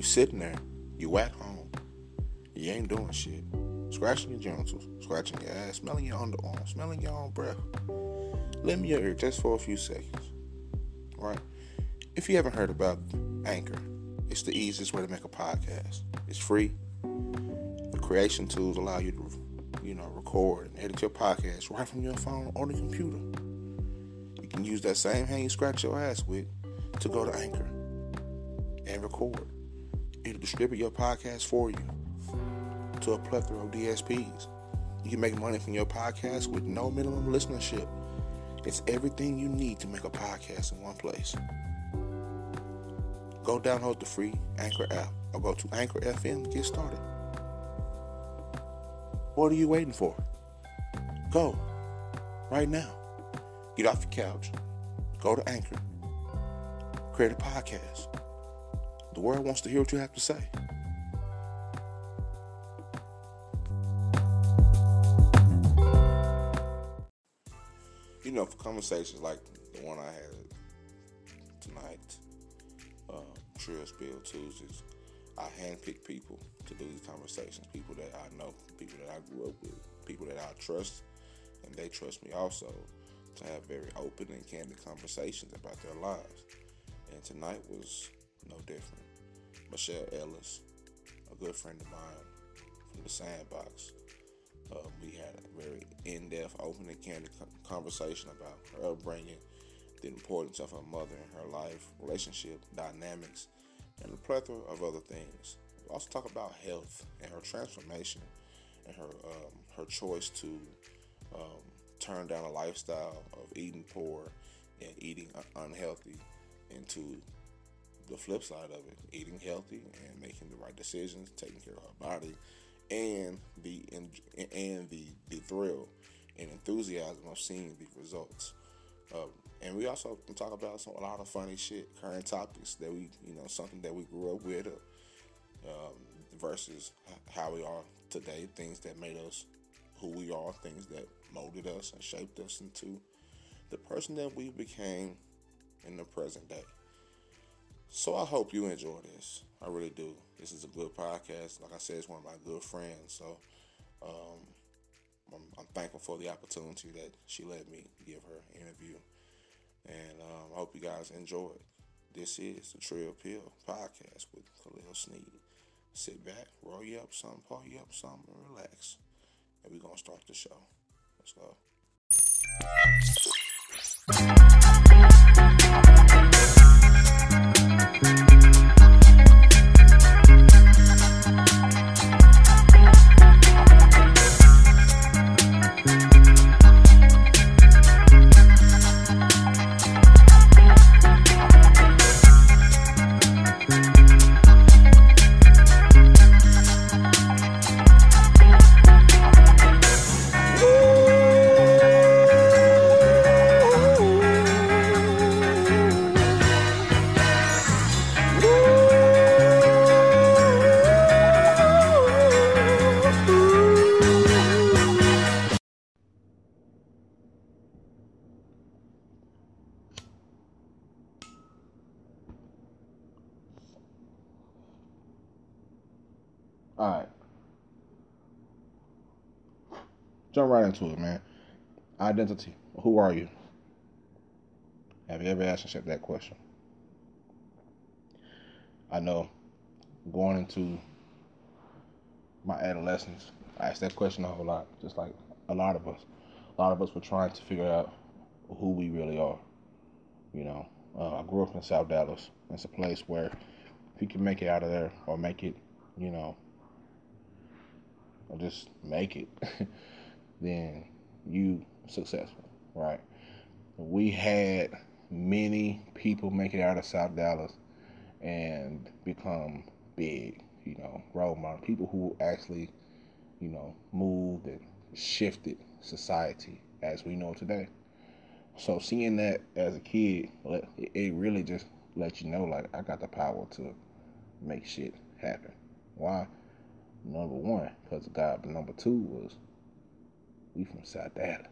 You sitting there, you at home, you ain't doing shit. Scratching your genitals, scratching your ass, smelling your underarm, smelling your own breath. Me your ear just for a few seconds. Right? If you haven't heard about Anchor, it's the easiest way to make a podcast. It's free. The creation tools allow you to, you know, record and edit your podcast right from your phone or the computer. You can use that same hand you scratch your ass with to go to Anchor and record. It'll distribute your podcast for you to a plethora of DSPs. You can make money from your podcast with no minimum listenership. It's everything you need to make a podcast in one place. Go download the free Anchor app or go to Anchor FM to get started. What are you waiting for? Go right now. Get off your couch. Go to Anchor. Create a podcast. The world wants to hear what you have to say. You know, for conversations like the one I had tonight, um, Trill Pill Tuesdays, I handpick people to do these conversations. People that I know, people that I grew up with, people that I trust, and they trust me also to have very open and candid conversations about their lives. And tonight was no different. Michelle Ellis, a good friend of mine from the Sandbox, uh, we had a very in-depth, open and candid conversation about her upbringing, the importance of her mother in her life, relationship dynamics, and a plethora of other things. We also talk about health and her transformation and her um, her choice to um, turn down a lifestyle of eating poor and eating unhealthy into the flip side of it, eating healthy and making the right decisions, taking care of her body, and the and the the thrill and enthusiasm of seeing the results. Um, and we also can talk about some, a lot of funny shit, current topics that we, you know, something that we grew up with, uh, um, versus how we are today, things that made us who we are, things that molded us and shaped us into the person that we became in the present day. So I hope you enjoy this. I really do. This is a good podcast. Like I said, it's one of my good friends. So um, I'm, I'm, thankful for the opportunity that she let me give her interview. And um, I hope you guys enjoy it. This is the Trill Pill podcast with Khalil Sneed. Sit back, roll you up some, pull you up some, and relax. And we're going to start the show. Let's go. Jump right into it, man. Identity. Who are you? Have you ever asked yourself that question? I know going into my adolescence, I asked that question a whole lot, just like a lot of us. A lot of us were trying to figure out who we really are. You know, uh, I grew up in South Dallas. It's a place where if you can make it out of there or make it, you know, or just make it, then you successful, right? We had many people make it out of South Dallas and become big, you know, role model people who actually, you know, moved and shifted society as we know today. So seeing that as a kid, it really just let you know like I got the power to make shit happen. Why? Number one, because God. But number two was we from South Dallas.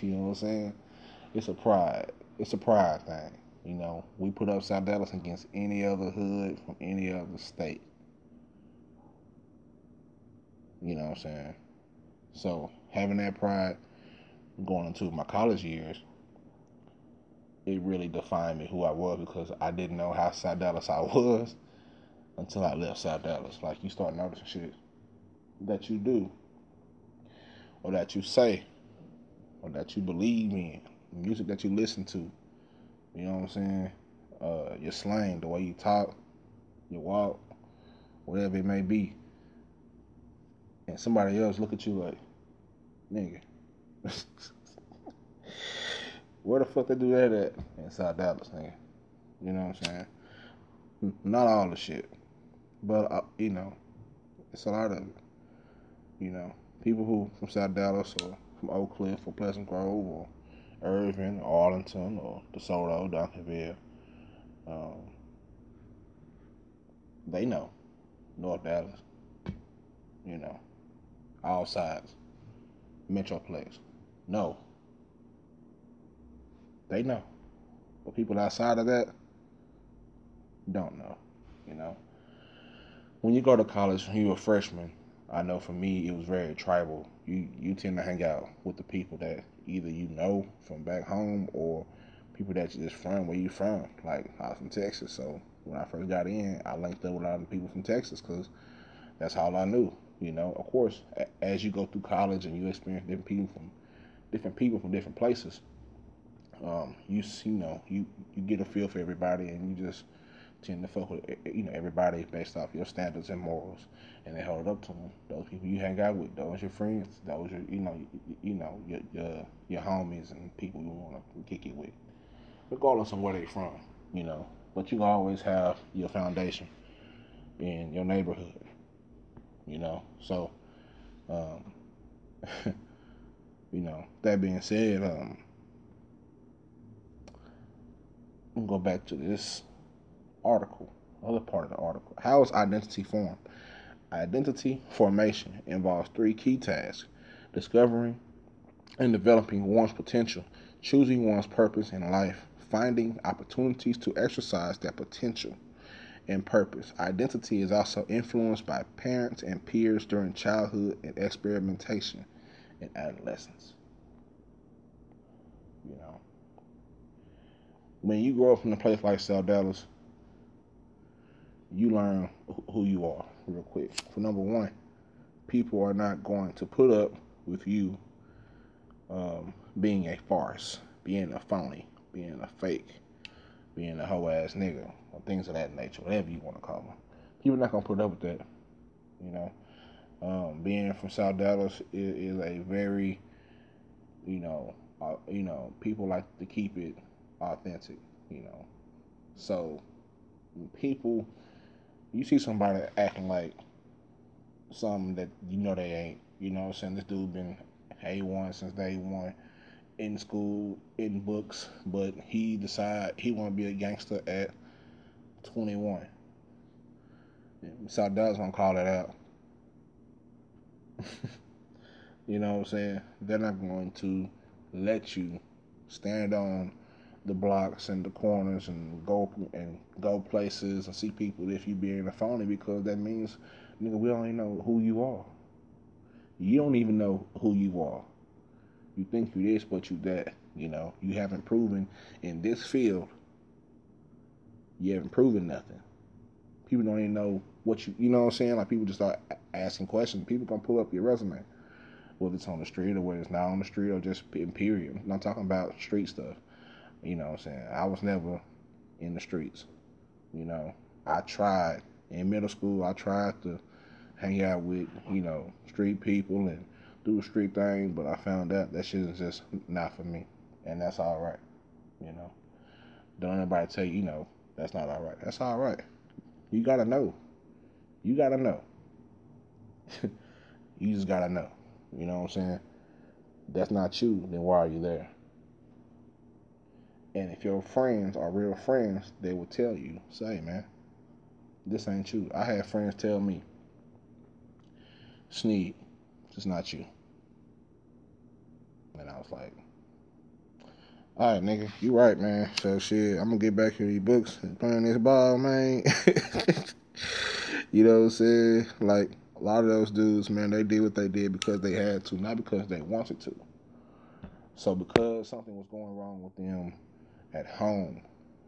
You know what I'm saying? It's a pride. It's a pride thing. You know, we put up South Dallas against any other hood from any other state. You know what I'm saying? So having that pride going into my college years, it really defined me who I was because I didn't know how South Dallas I was until I left South Dallas. Like you start noticing shit that you do, or that you say, or that you believe in, music that you listen to. You know what I'm saying? Uh, your slang, the way you talk, your walk, whatever it may be. And somebody else look at you like, nigga. Where the fuck they do that at? Inside Dallas, nigga. You know what I'm saying? Not all the shit. But, uh, you know, it's a lot of it. You know, people who from South Dallas or from Oak Cliff or Pleasant Grove or Irving, or Arlington, or DeSoto, Duncanville, um, they know North Dallas. You know, all sides, Metroplex. No, they know, but people outside of that don't know. You know, when you go to college, when you're a freshman, I know for me it was very tribal. You you tend to hang out with the people that either you know from back home or people that you just from where you from. Like I was from Texas, so when I first got in, I linked up with a lot of people from Texas because that's all I knew. You know, of course, as you go through college and you experience different people from different people from different places, um, you you know you you get a feel for everybody and you just tend to fuck with you know everybody based off your standards and morals, and they hold up to them. Those people you hang out with, those your friends, those your you know you, you know your, your your homies and people you want to kick it with, regardless of where they from, you know. But you always have your foundation in your neighborhood, you know. So, um, you know, that being said, um, go back to this article, other part of the article. How is identity formed? Identity formation involves three key tasks discovering and developing one's potential, choosing one's purpose in life, finding opportunities to exercise that potential and purpose. Identity is also influenced by parents and peers during childhood and experimentation in adolescence. You know, when you grow up in a place like South Dallas, you learn who you are real quick. For number one, people are not going to put up with you um, being a farce, being a phony, being a fake, being a hoe ass nigga, or things of that nature, whatever you want to call them. People are not gonna put up with that. You know, um, being from South Dallas is, is a very, you know, uh, you know, people like to keep it authentic. You know, so people you see somebody acting like something that you know they ain't. You know what I'm saying? This dude been A1 since day one in school, in books, but he decide he want to be a gangster at 21. South Dallas gonna call that out. you know what I'm saying? They're not going to let you stand on the blocks and the corners and go and go places and see people if you being a phony because that means nigga we don't even know who you are. You don't even know who you are. You think you this but you that, you know. You haven't proven in this field you haven't proven nothing. People don't even know what you you know what I'm saying? Like people just start asking questions. People gonna pull up your resume. Whether it's on the street or whether it's not on the street or just in period. I'm not talking about street stuff. You know what I'm saying? I was never in the streets. You know, I tried in middle school. I tried to hang out with you know street people and do street thing, but I found out that shit is just not for me, and that's all right. You know, don't anybody tell you, you know, that's not all right. That's all right. You gotta know. You gotta know. you just gotta know. You know what I'm saying? That's not you. Then why are you there? And if your friends are real friends, they will tell you, say, man, this ain't you. I had friends tell me, Sneed, it's not you. And I was like, All right, nigga, you right, man. So shit, I'm gonna get back to these books and playing this ball, man. you know what I'm saying? Like a lot of those dudes, man, they did what they did because they had to, not because they wanted to. So because something was going wrong with them at home,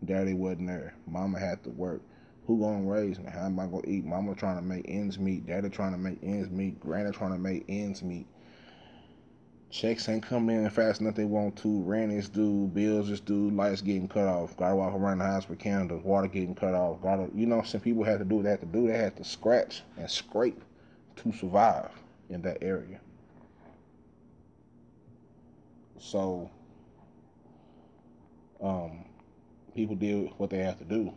daddy wasn't there. Mama had to work. Who gonna raise me? How am I gonna eat? Mama trying to make ends meet. Daddy trying to make ends meet. Granny trying to make ends meet checks ain't coming in fast enough they want to. Rent is due, bills is due, lights getting cut off. Gotta walk around the house with candles, water getting cut off. Gotta, you know, some people had to do what they had to do. They had to scratch and scrape to survive in that area. So, um, people did what they had to do,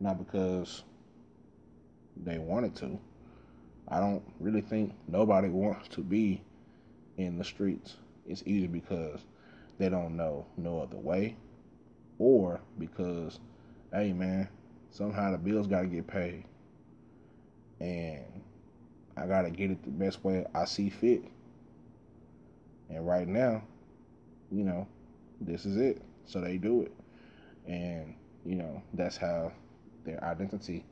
not because they wanted to. I don't really think nobody wants to be in the streets. It's either because they don't know no other way or because, hey man, somehow the bills got to get paid. And I got to get it the best way I see fit. And right now, you know, this is it. So they do it. And, you know, that's how their identity,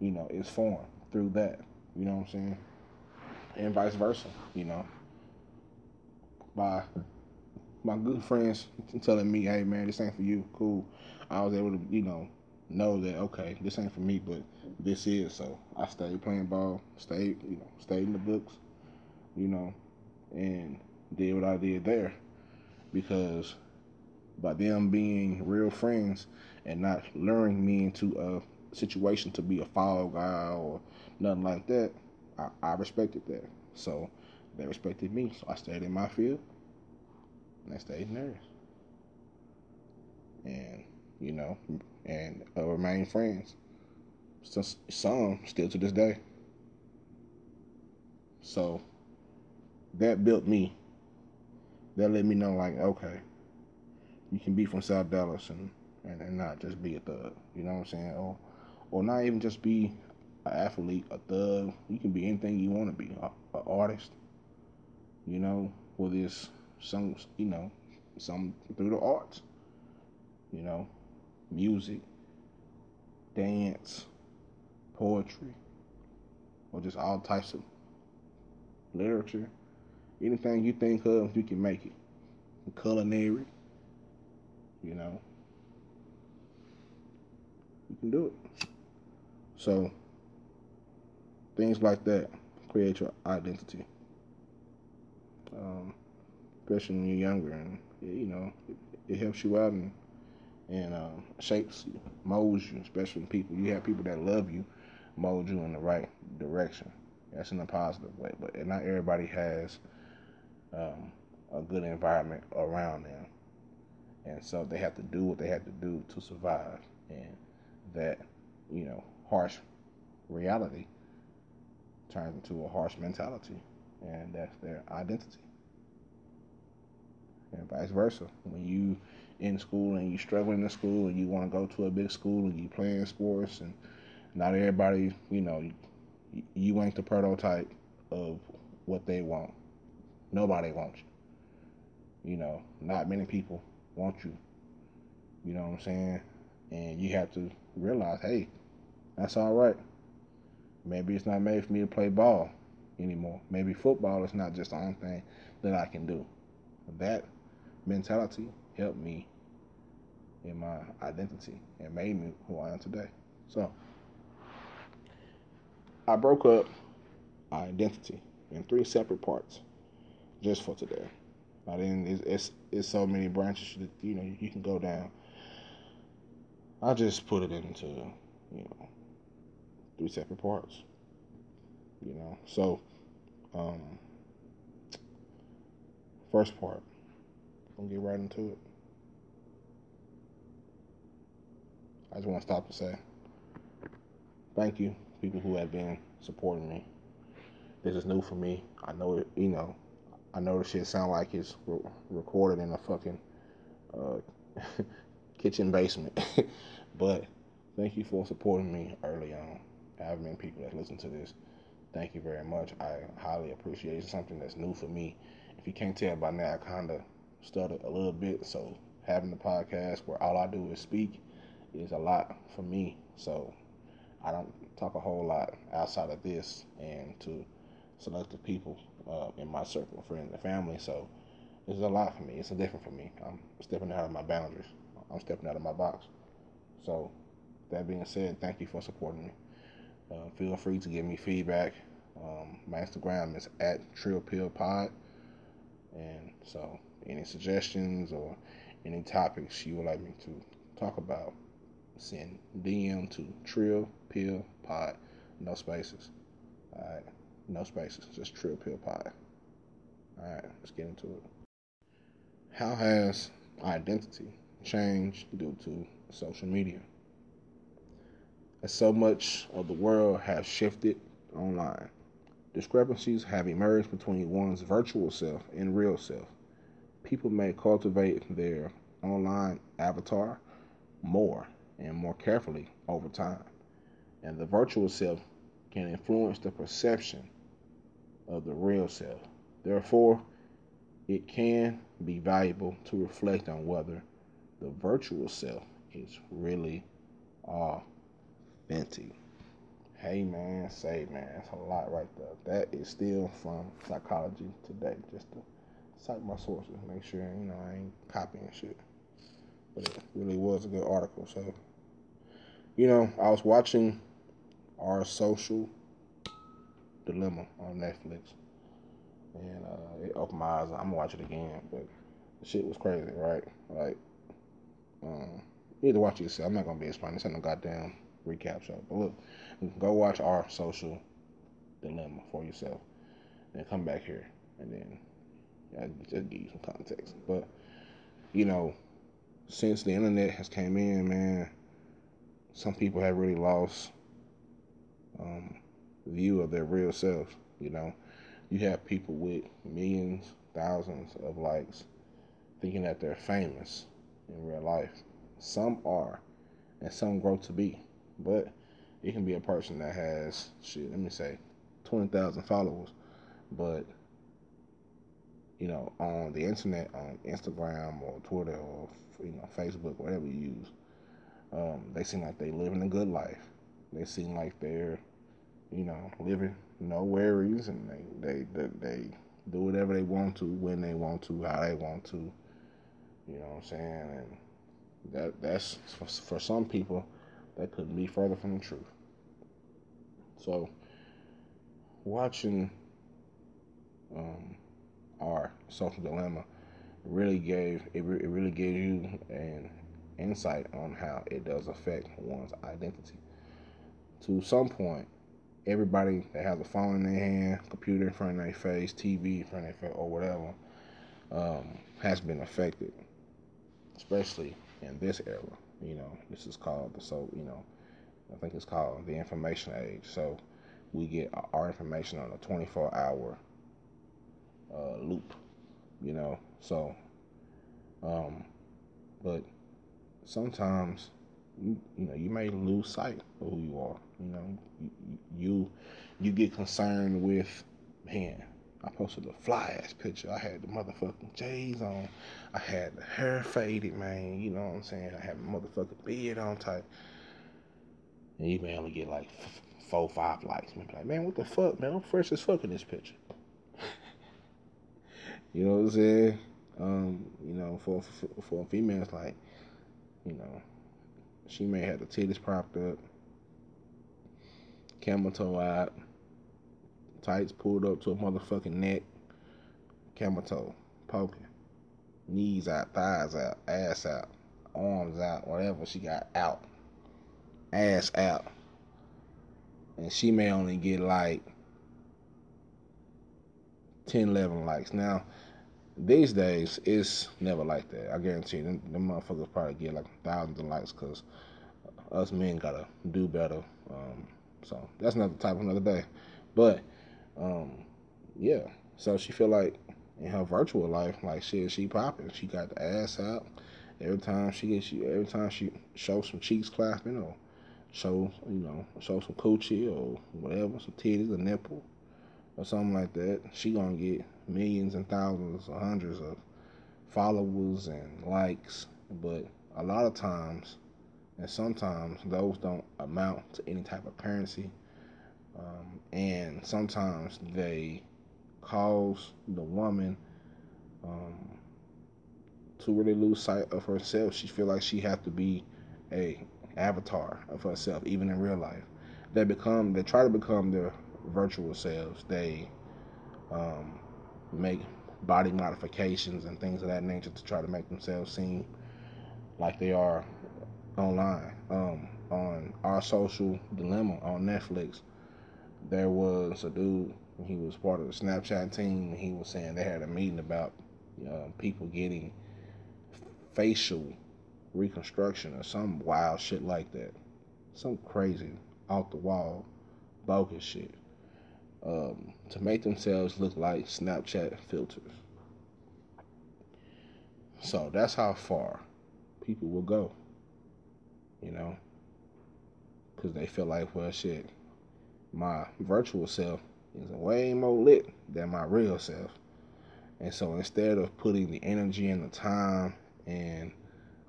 you know, is formed through that. You know what I'm saying? And vice versa, you know by my good friends telling me, "Hey man, this ain't for you." Cool. I was able to, you know, know that okay, this ain't for me, but this is. So I stayed playing ball, stayed, you know, stayed in the books, you know, and did what I did there because by them being real friends and not luring me into a situation to be a fall guy or nothing like that, I, I respected that. So they respected me, so I stayed in my field and I stayed in theirs. And, you know, and uh, remain friends. Some, some still to this day. So that built me. That let me know, like, okay, you can be from South Dallas and, and, and not just be a thug. You know what I'm saying? Or, or not even just be an athlete, a thug. You can be anything you want to be, an artist, you know, with this some you know, some through the arts, you know, music, dance, poetry, or just all types of literature. Anything you think of, you can make it. Culinary, you know, you can do it. So, things like that create your identity um, especially when you're younger, and you know it, it helps you out and and um, shapes you, molds you, especially people. You have people that love you, mold you in the right direction. That's in a positive way, but not everybody has um, a good environment around them, and so they have to do what they have to do to survive. And that, you know, harsh reality turns into a harsh mentality, and that's their identity and vice versa. When you in school and you struggling in school and you want to go to a big school and you playing sports and not everybody, you know, you, you ain't the prototype of what they want. Nobody wants you. You know, not many people want you. You know what I'm saying? And you have to realize, hey, that's all right. Maybe it's not made for me to play ball anymore. Maybe football is not just the only thing that I can do. That mentality helped me in my identity and made me who I am today. So I broke up identity in three separate parts just for today. I didn't. It's, it's, it's so many branches that you know you can go down. I just put it into you know three separate parts. You know, so um, first part I'm gonna get right into it. I just want to stop to say thank you, people who have been supporting me. This is new for me. I know it, you know, I know the shit sound like it's re- recorded in a fucking uh, kitchen basement, but thank you for supporting me early on. I have many people that listen to this. Thank you very much. I highly appreciate it. It's something that's new for me. If you can't tell by now, I kind of stutter a little bit, so having the podcast where all I do is speak is a lot for me. So I don't talk a whole lot outside of this and to selective people uh, in my circle, of friends and family. So it's a lot for me. It's different for me. I'm stepping out of my boundaries. I'm stepping out of my box. So that being said, thank you for supporting me. Uh, feel free to give me feedback. Um, my Instagram is at Trill Pill TrillPillPod. And so any suggestions or any topics you would like me to talk about, send DM to Trill Pill Pod, no spaces. All right, no spaces, just Trill Pill Pod. All right, let's get into it. How has identity changed due to social media? As so much of the world has shifted online, discrepancies have emerged between one's virtual self and real self people may cultivate their online avatar more and more carefully over time. And the virtual self can influence the perception of the real self. Therefore, it can be valuable to reflect on whether the virtual self is really authentic. Hey man, say man, that's a lot right there. That is still from psychology today, just to cite my sources, make sure you know I ain't copying shit. But it really was a good article. So, you know, I was watching our social dilemma on Netflix, and uh, it opened my eyes. I'm gonna watch it again, but the shit was crazy, right? Like, um, you need to watch it yourself. I'm not gonna be explaining this ain't no goddamn recap show. But look, go watch our social dilemma for yourself, and come back here, and then I'll just give you some context. But you know, since the internet has came in, man, some people have really lost um, view of their real selves. You know, you have people with millions, thousands of likes, thinking that they're famous in real life. Some are, and some grow to be. But it can be a person that has shit. Let me say, twenty thousand followers, but you know, on the internet, on Instagram or Twitter or you know Facebook, whatever you use, um, they seem like they living a good life. They seem like they're, you know, living no worries, and they they they, they do whatever they want to, when they want to, how they want to. You know what I'm saying? And that that's for, for some people that couldn't be further from the truth. So watching um, our social dilemma really gave it, it really gave you an insight on how it does affect one's identity. To some point, everybody that has a phone in their hand, computer in front of their face, TV in front of their face, or whatever, um, has been affected, especially in this era. You know, this is called the so you know, I think it's called the information age. So we get our information on a 24 hour uh, loop, you know. So, um, but sometimes you you know you may lose sight of who you are. You know, you you, get concerned with man. I posted a fly ass picture. I had the motherfucking J's on. I had the hair faded, man. You know what I'm saying? I had a motherfucking beard on tight. And you may only get like four, five likes. Man, like, man, what the fuck, man? I'm fresh as fuck in this picture. You know what I'm saying? Um, you know, for for, for a female, it's like, you know, she may have the titties propped up, camel toe out, tights pulled up to a motherfucking neck, camel toe poking, knees out, thighs out, ass out, arms out, whatever she got out, ass out, and she may only get like 10, 11 likes. Now, these days, it's never like that. I guarantee you, them, them motherfuckers probably get like thousands of likes because us men gotta do better. Um, so that's another type of another day. But um, yeah, so she feel like in her virtual life, like shit, she popping. She got the ass out every time she gets. She, every time she shows some cheeks clapping or show you know show some coochie or whatever, some titties, a nipple or something like that, she gonna get millions and thousands or hundreds of followers and likes, but a lot of times and sometimes those don't amount to any type of currency. Um, and sometimes they cause the woman um, to really lose sight of herself. She feel like she have to be a avatar of herself, even in real life. They become, they try to become their virtual selves. They um, make body modifications and things of that nature to try to make themselves seem like they are online. Um, on our social dilemma on Netflix, there was a dude. He was part of the Snapchat team. he was saying they had a meeting about uh, people getting facial reconstruction or some wild shit like that. Some crazy, off the wall, bogus shit. Um, to make themselves look like Snapchat filters. So that's how far people will go you know, because they feel like, well, shit, my virtual self is way more lit than my real self. And so instead of putting the energy and the time and,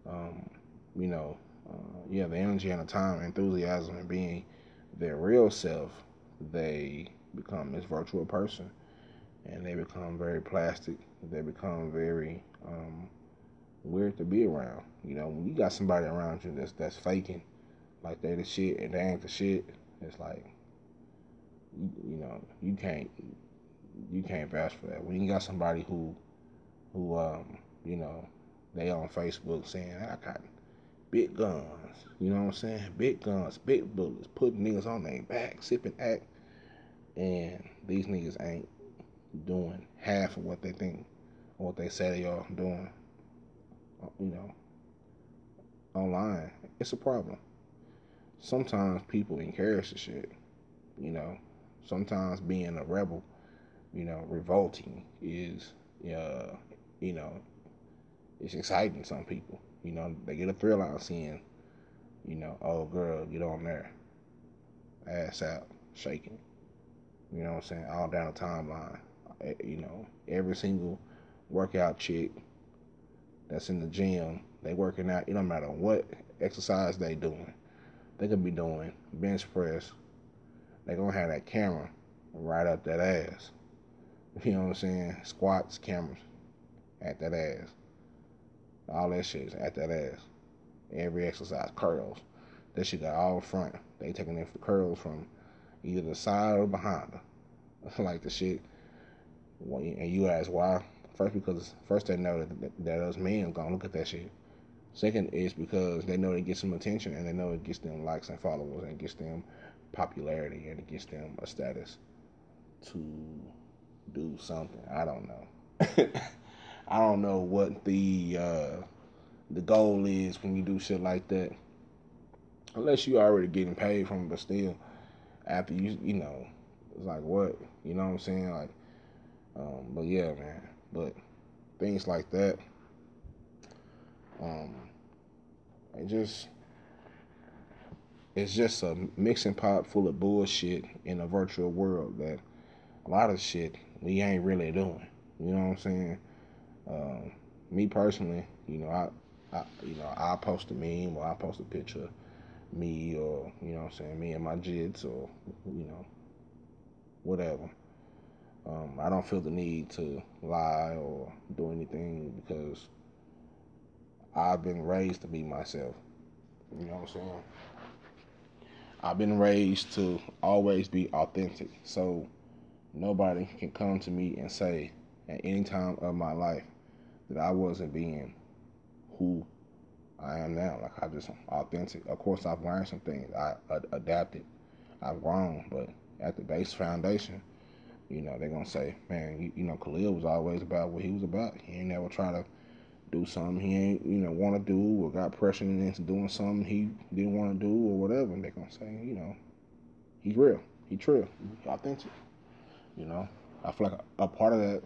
um, you know, uh, yeah, the energy and the time, enthusiasm, and being their real self, they become this virtual person, and they become very plastic. They become very um, weird to be around. You know, when you got somebody around you that's that's faking, like they the shit and they ain't the shit, it's like, you, know, you can't you can't vouch for that. When you got somebody who who um you know they on Facebook saying I got big guns, you know what I'm saying? Big guns, big bullets, putting niggas on their back, sipping act, and these niggas ain't doing half of what they think or what they say they are doing you know, online, it's a problem. Sometimes people encourage the shit, you know. Sometimes being a rebel, you know, revolting is, uh, you know, it's exciting. Some people, you know, they get a thrill out of seeing, you know, oh girl, get on there, ass out, shaking. You know what I'm saying? All down the timeline. Eh, you know, every single workout chick that's in the gym, they working out, it don't matter what exercise they doing. They could be doing bench press. They gonna have that camera right up that ass. You know what I'm saying? Squats, cameras at that ass. All that shit is at that ass. Every exercise, curls. That shit got all front. They taking the curls from either the side or behind her. like the shit. And you ask why? First, because first they know that, that us men gonna look at that shit. Second is because they know it gets some attention and they know it gets them likes and followers and gets them popularity and it gets them a status to do something. I don't know. I don't know what the uh, the goal is when you do shit like that. Unless you already getting paid from it, but still, after you you know, it's like what you know what I'm saying. Like, um, but yeah, man but things like that. Um, it just it's just a mixing pot full of bullshit in a virtual world that a lot of shit we ain't really doing. You know what I'm saying? Um, me personally, you know, I, I, you know, I post a meme or I post a picture me or you know what I'm saying, me and my jits or you know, whatever. Um, I don't feel the need to lie or do anything because I've been raised to be myself. You know what I'm saying? I've been raised to always be authentic. So nobody can come to me and say at any time of my life that I wasn't being who I am now. Like I just authentic. Of course, I've learned some things. I adapted. I've grown, but at the base foundation, you know, they're gonna say, man, you, you know, Khalil was always about what he was about. He ain't never try to do something he ain't, you know, want to do or got pressured into doing something he didn't want to do or whatever. And they're gonna say, you know, he's real, he true, he authentic. You know, I feel like a, a part of that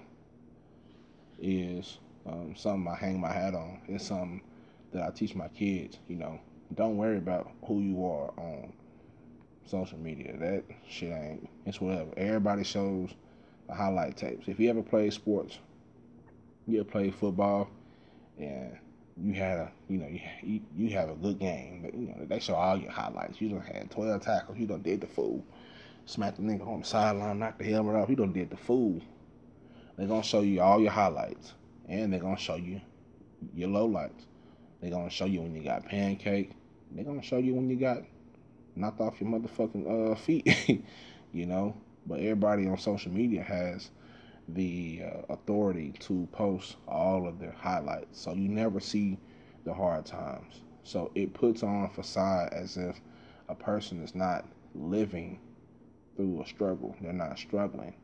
is um, something I hang my hat on. It's something that I teach my kids. You know, don't worry about who you are on social media. That shit ain't. It's whatever. Everybody shows the highlight tapes. If you ever play sports, you ever play football, and you had a you know you you have a good game, but you know they show all your highlights. You done had twelve tackles. You done did the fool, smacked the nigga on the sideline, knocked the helmet off. You done did the fool. They're gonna show you all your highlights, and they're gonna show you your lowlights. They're gonna show you when you got pancake. They're gonna show you when you got knocked off your motherfucking uh, feet. you know, but everybody on social media has the uh, authority to post all of their highlights. So you never see the hard times. So it puts on a facade as if a person is not living through a struggle. They're not struggling.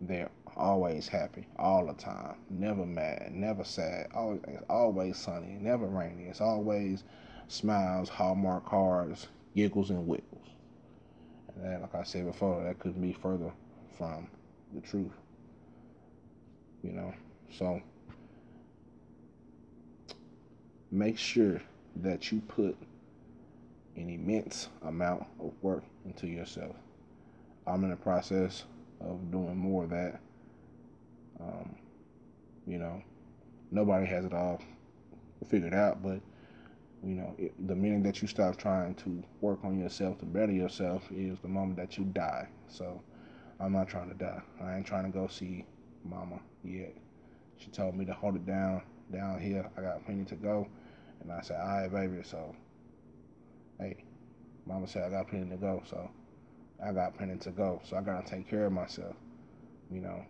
They're always happy all the time. Never mad, never sad. Always, always sunny, never rainy. It's always smiles, hallmark cards, giggles, and wiggles. And then, like I said before, that couldn't be further from the truth you know. So make sure that you put an immense amount of work into yourself. I'm in the process of doing more of that. Um, you know, nobody has it all figured out, but you know, it, the minute that you stop trying to work on yourself to better yourself is the moment that you die. So I'm not trying to die. I ain't trying to go see mama yet. She told me to hold it down down here. I got plenty to go. And I said, all right, baby. So, hey, mama said I got plenty to go. So, I got plenty to go. So, I got to take care of myself. You know,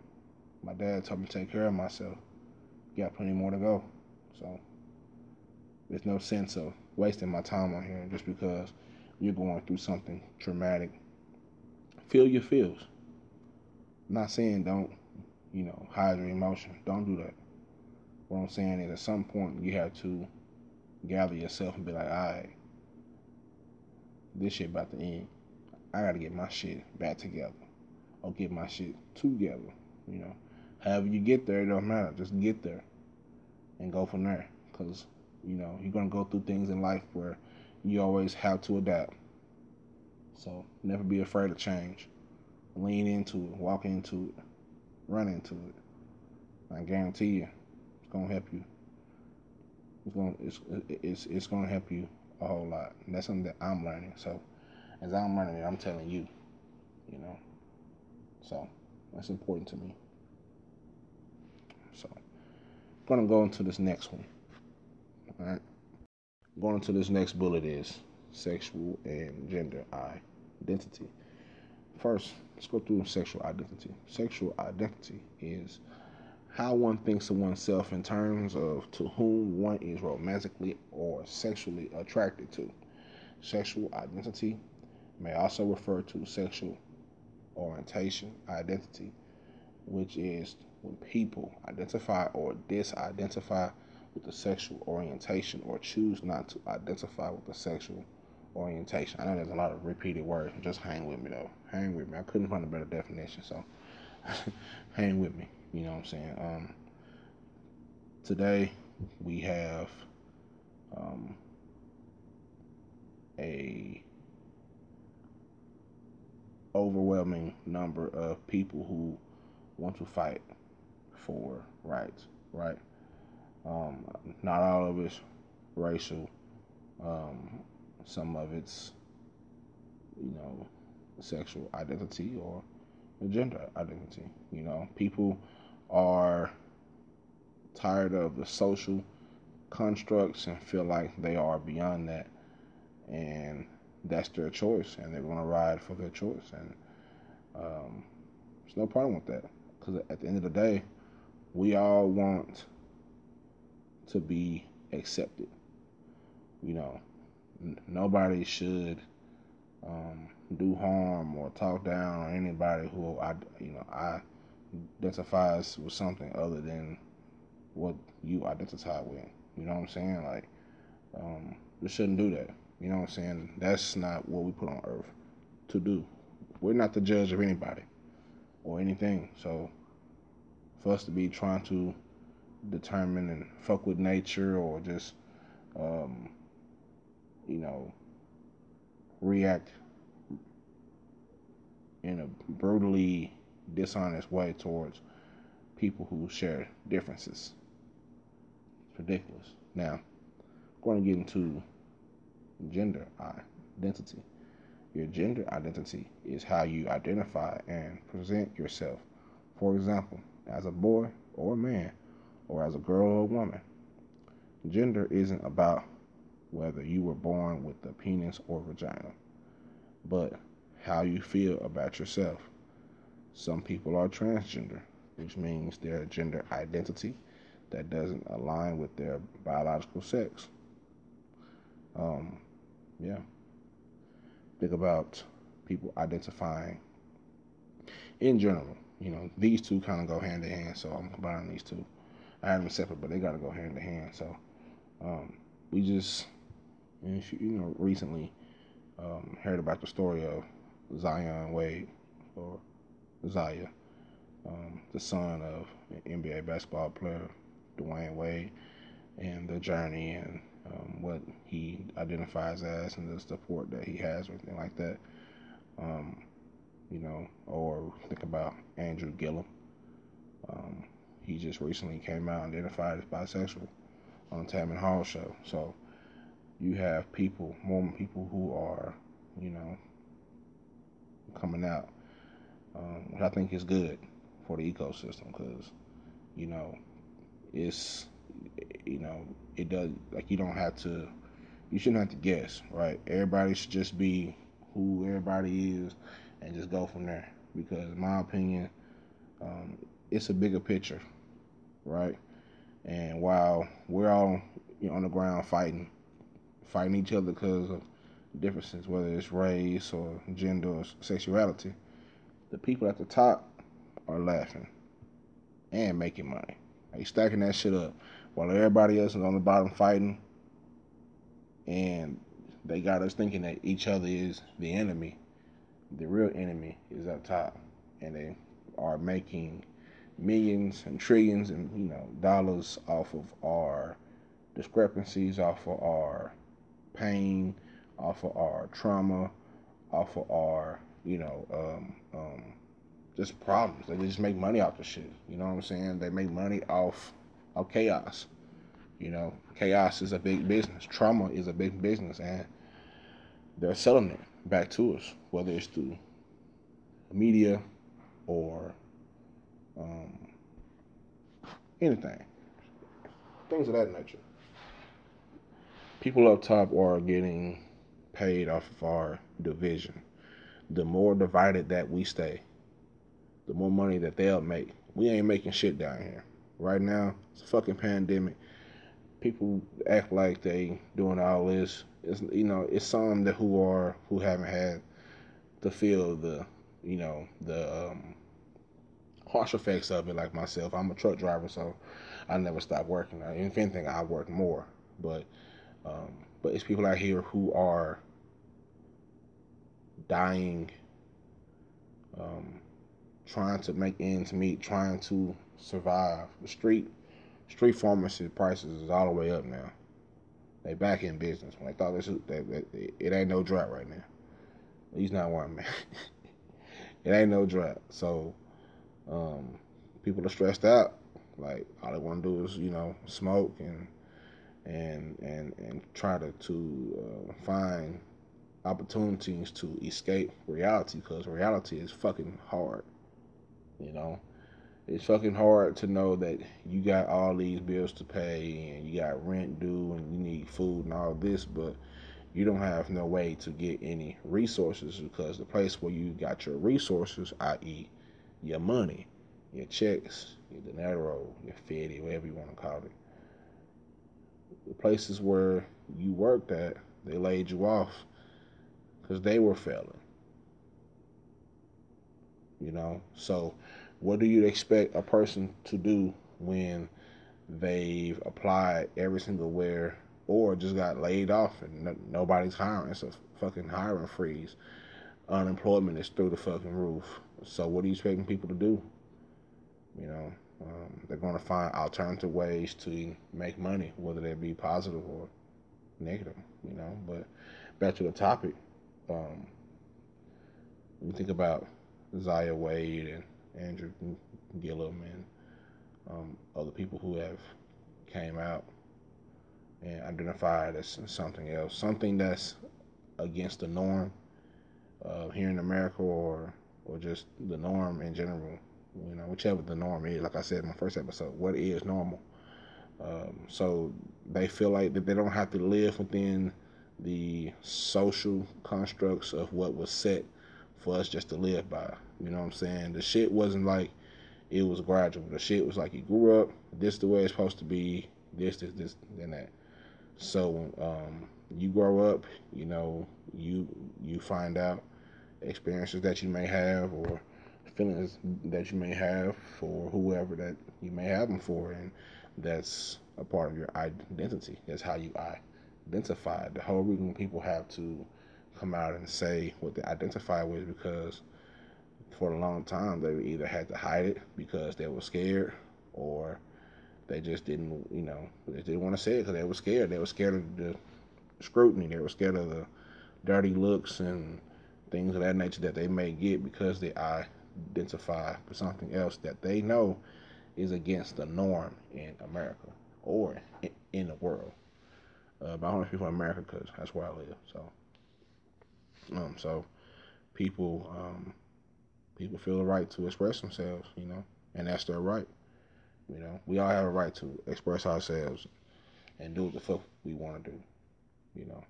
my dad told me to take care of myself. Got plenty more to go. So, there's no sense of wasting my time on here just because you're going through something traumatic. Feel your feels. I'm not saying don't you know, hide your emotion. Don't do that. What I'm saying is at some point you have to gather yourself and be like, all right, this shit about to end. I gotta get my shit back together. Or get my shit together. You know. However you get there, it don't matter. Just get there. And go from there. Cause, you know, you're gonna go through things in life where you always have to adapt. So never be afraid of change. Lean into it, walk into it run into it. I guarantee you, it's gonna help you. It's gonna it's it's it's gonna help you a whole lot. And that's something that I'm learning. So as I'm learning it, I'm telling you, you know. So that's important to me. So I'm gonna go into this next one. All right. Going into this next bullet is sexual and gender identity. First, let's go through sexual identity. Sexual identity is how one thinks of oneself in terms of to whom one is romantically or sexually attracted to. Sexual identity may also refer to sexual orientation identity, which is when people identify or disidentify with the sexual orientation or choose not to identify with the sexual orientation. I know there's a lot of repeated words. Just hang with me though. Hang with me. I couldn't find a better definition, so hang with me. You know what I'm saying? Um, today we have um, a overwhelming number of people who want to fight for rights, right? Um, not all of it's racial. Um, some of it's, you know, sexual identity or gender identity. You know, people are tired of the social constructs and feel like they are beyond that, and that's their choice, and they're going to ride for their choice, and um, there's no problem with that because at the end of the day, we all want to be accepted. You know, nobody should um, do harm or talk down on anybody who I, you know, I identifies with something other than what you identify with. You know what I'm saying? Like, um, we shouldn't do that. You know what I'm saying? That's not what we put on earth to do. We're not the judge of anybody or anything. So, for us to be trying to determine and fuck with nature or just um, you know, react in a brutally dishonest way towards people who share differences. It's ridiculous. Now, I'm going to get into gender identity. Your gender identity is how you identify and present yourself. For example, as a boy or a man, or as a girl or a woman. Gender isn't about whether you were born with a penis or vagina, but how you feel about yourself. Some people are transgender, which means their gender identity that doesn't align with their biological sex. Um, yeah. Think about people identifying in general. You know, these two kind of go hand in hand, so I'm combining these two. I had them separate, but they got to go hand to hand. So um, we just, you know, recently um, heard about the story of Zion Wade or Zaya, um, the son of NBA basketball player Dwyane Wade, and the journey and um, what he identifies as and the support that he has, or anything like that. Um, you know, or think about Andrew Gillum. Um, he just recently came out and identified as bisexual on the Tamron Hall show. So you have people, more people who are, you know, coming out, um, which I think is good for the ecosystem because, you know, it's, you know, it does, like, you don't have to, you shouldn't have to guess, right? Everybody should just be who everybody is and just go from there. Because, in my opinion, um, it's a bigger picture, right? And while we're all you know, on the ground fighting, fighting each other because of differences, whether it's race or gender or sexuality, the people at the top are laughing and making money. They stacking that shit up while everybody else is on the bottom fighting, and they got us thinking that each other is the enemy. The real enemy is up top, and they are making millions and trillions and you know dollars off of our discrepancies, off of our pain, off of our trauma, off of our you know um, um, just problems. They just make money off the shit. You know what I'm saying? They make money off of chaos. You know, chaos is a big business. Trauma is a big business, and they're selling it back to us, whether it's through media or um, anything, things of that nature. People up top are getting paid off of our division. The more divided that we stay, the more money that they'll make. We ain't making shit down here. Right now, it's a fucking pandemic. People act like they doing all this. It's you know, it's some that who are who haven't had to feel of the you know the um, harsh effects of it, like myself. I'm a truck driver, so I never stop working. If anything, I work more. But um, but it's people out here who are dying, um, trying to make ends meet, trying to survive. The street street pharmacy prices is all the way up now. They back in business. When they thought this, they, it ain't no drought right now. Least not one man. it ain't no drought. So um, people are stressed out. Like all they want to do is you know smoke and and and and try to to uh, find opportunities to escape reality because reality is fucking hard. You know, it's fucking hard to know that you got all these bills to pay and you got rent due and you need food and all this, but you don't have no way to get any resources because the place where you got your resources, i.e., your money, your checks, your dinero, your fitty, whatever you want to call it. The places where you worked at, they laid you off because they were failing. You know, so what do you expect a person to do when they've applied every single where or just got laid off and no, nobody's hiring? It's a fucking hiring freeze. Unemployment is through the fucking roof. So what are you expecting people to do? You know, um, they're going to find alternative ways to make money, whether they be positive or negative. You know, but back to the topic. Um, you think about Zaya Wade and Andrew Gillum and um, other people who have came out and identified as something else, something that's against the norm uh, here in America or or just the norm in general. You know, whichever the norm is. Like I said in my first episode, what is normal? Um, so they feel like that they don't have to live within the social constructs of what was set for us just to live by. You know what I'm saying? The shit wasn't like it was gradual. The shit was like you grew up, this the way it's supposed to be, this, this, this, and that. So um, you grow up, you know, you you find out experiences that you may have or feelings that you may have for whoever that you may have them for, and that's a part of your identity. That's how you identify. The whole reason people have to come out and say what they identify with because for a long time they either had to hide it because they were scared or they just didn't, you know, they didn't want to say it because they were scared. They were scared of the scrutiny. They were scared of the dirty looks and things of that nature that they may get because they identify with something else that they know is against the norm in America or in the world. Uh, but I only speak for America because that's where I live. So, um, so people, um, people feel the right to express themselves, you know, and that's their right. You know, we all have a right to express ourselves and do what the fuck we want to do. You know,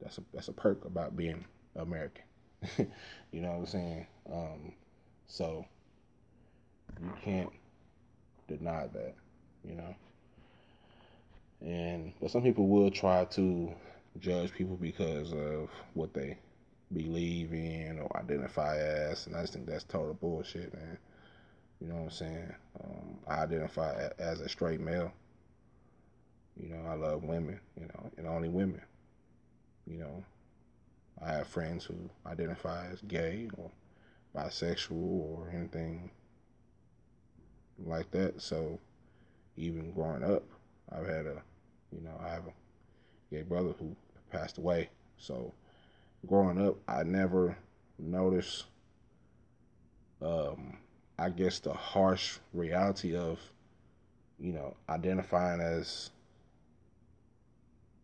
that's a that's a perk about being American. you know what I'm saying? Um, so you can't deny that, you know. And but some people will try to judge people because of what they believe in or identify as, and I just think that's total bullshit, man. You know what I'm saying? Um, I identify as a straight male. You know, I love women, you know, and only women. You know, I have friends who identify as gay or bisexual or anything like that. So even growing up, I've had a, you know, I have a gay brother who passed away. So growing up, I never noticed, um, I guess, the harsh reality of, you know, identifying as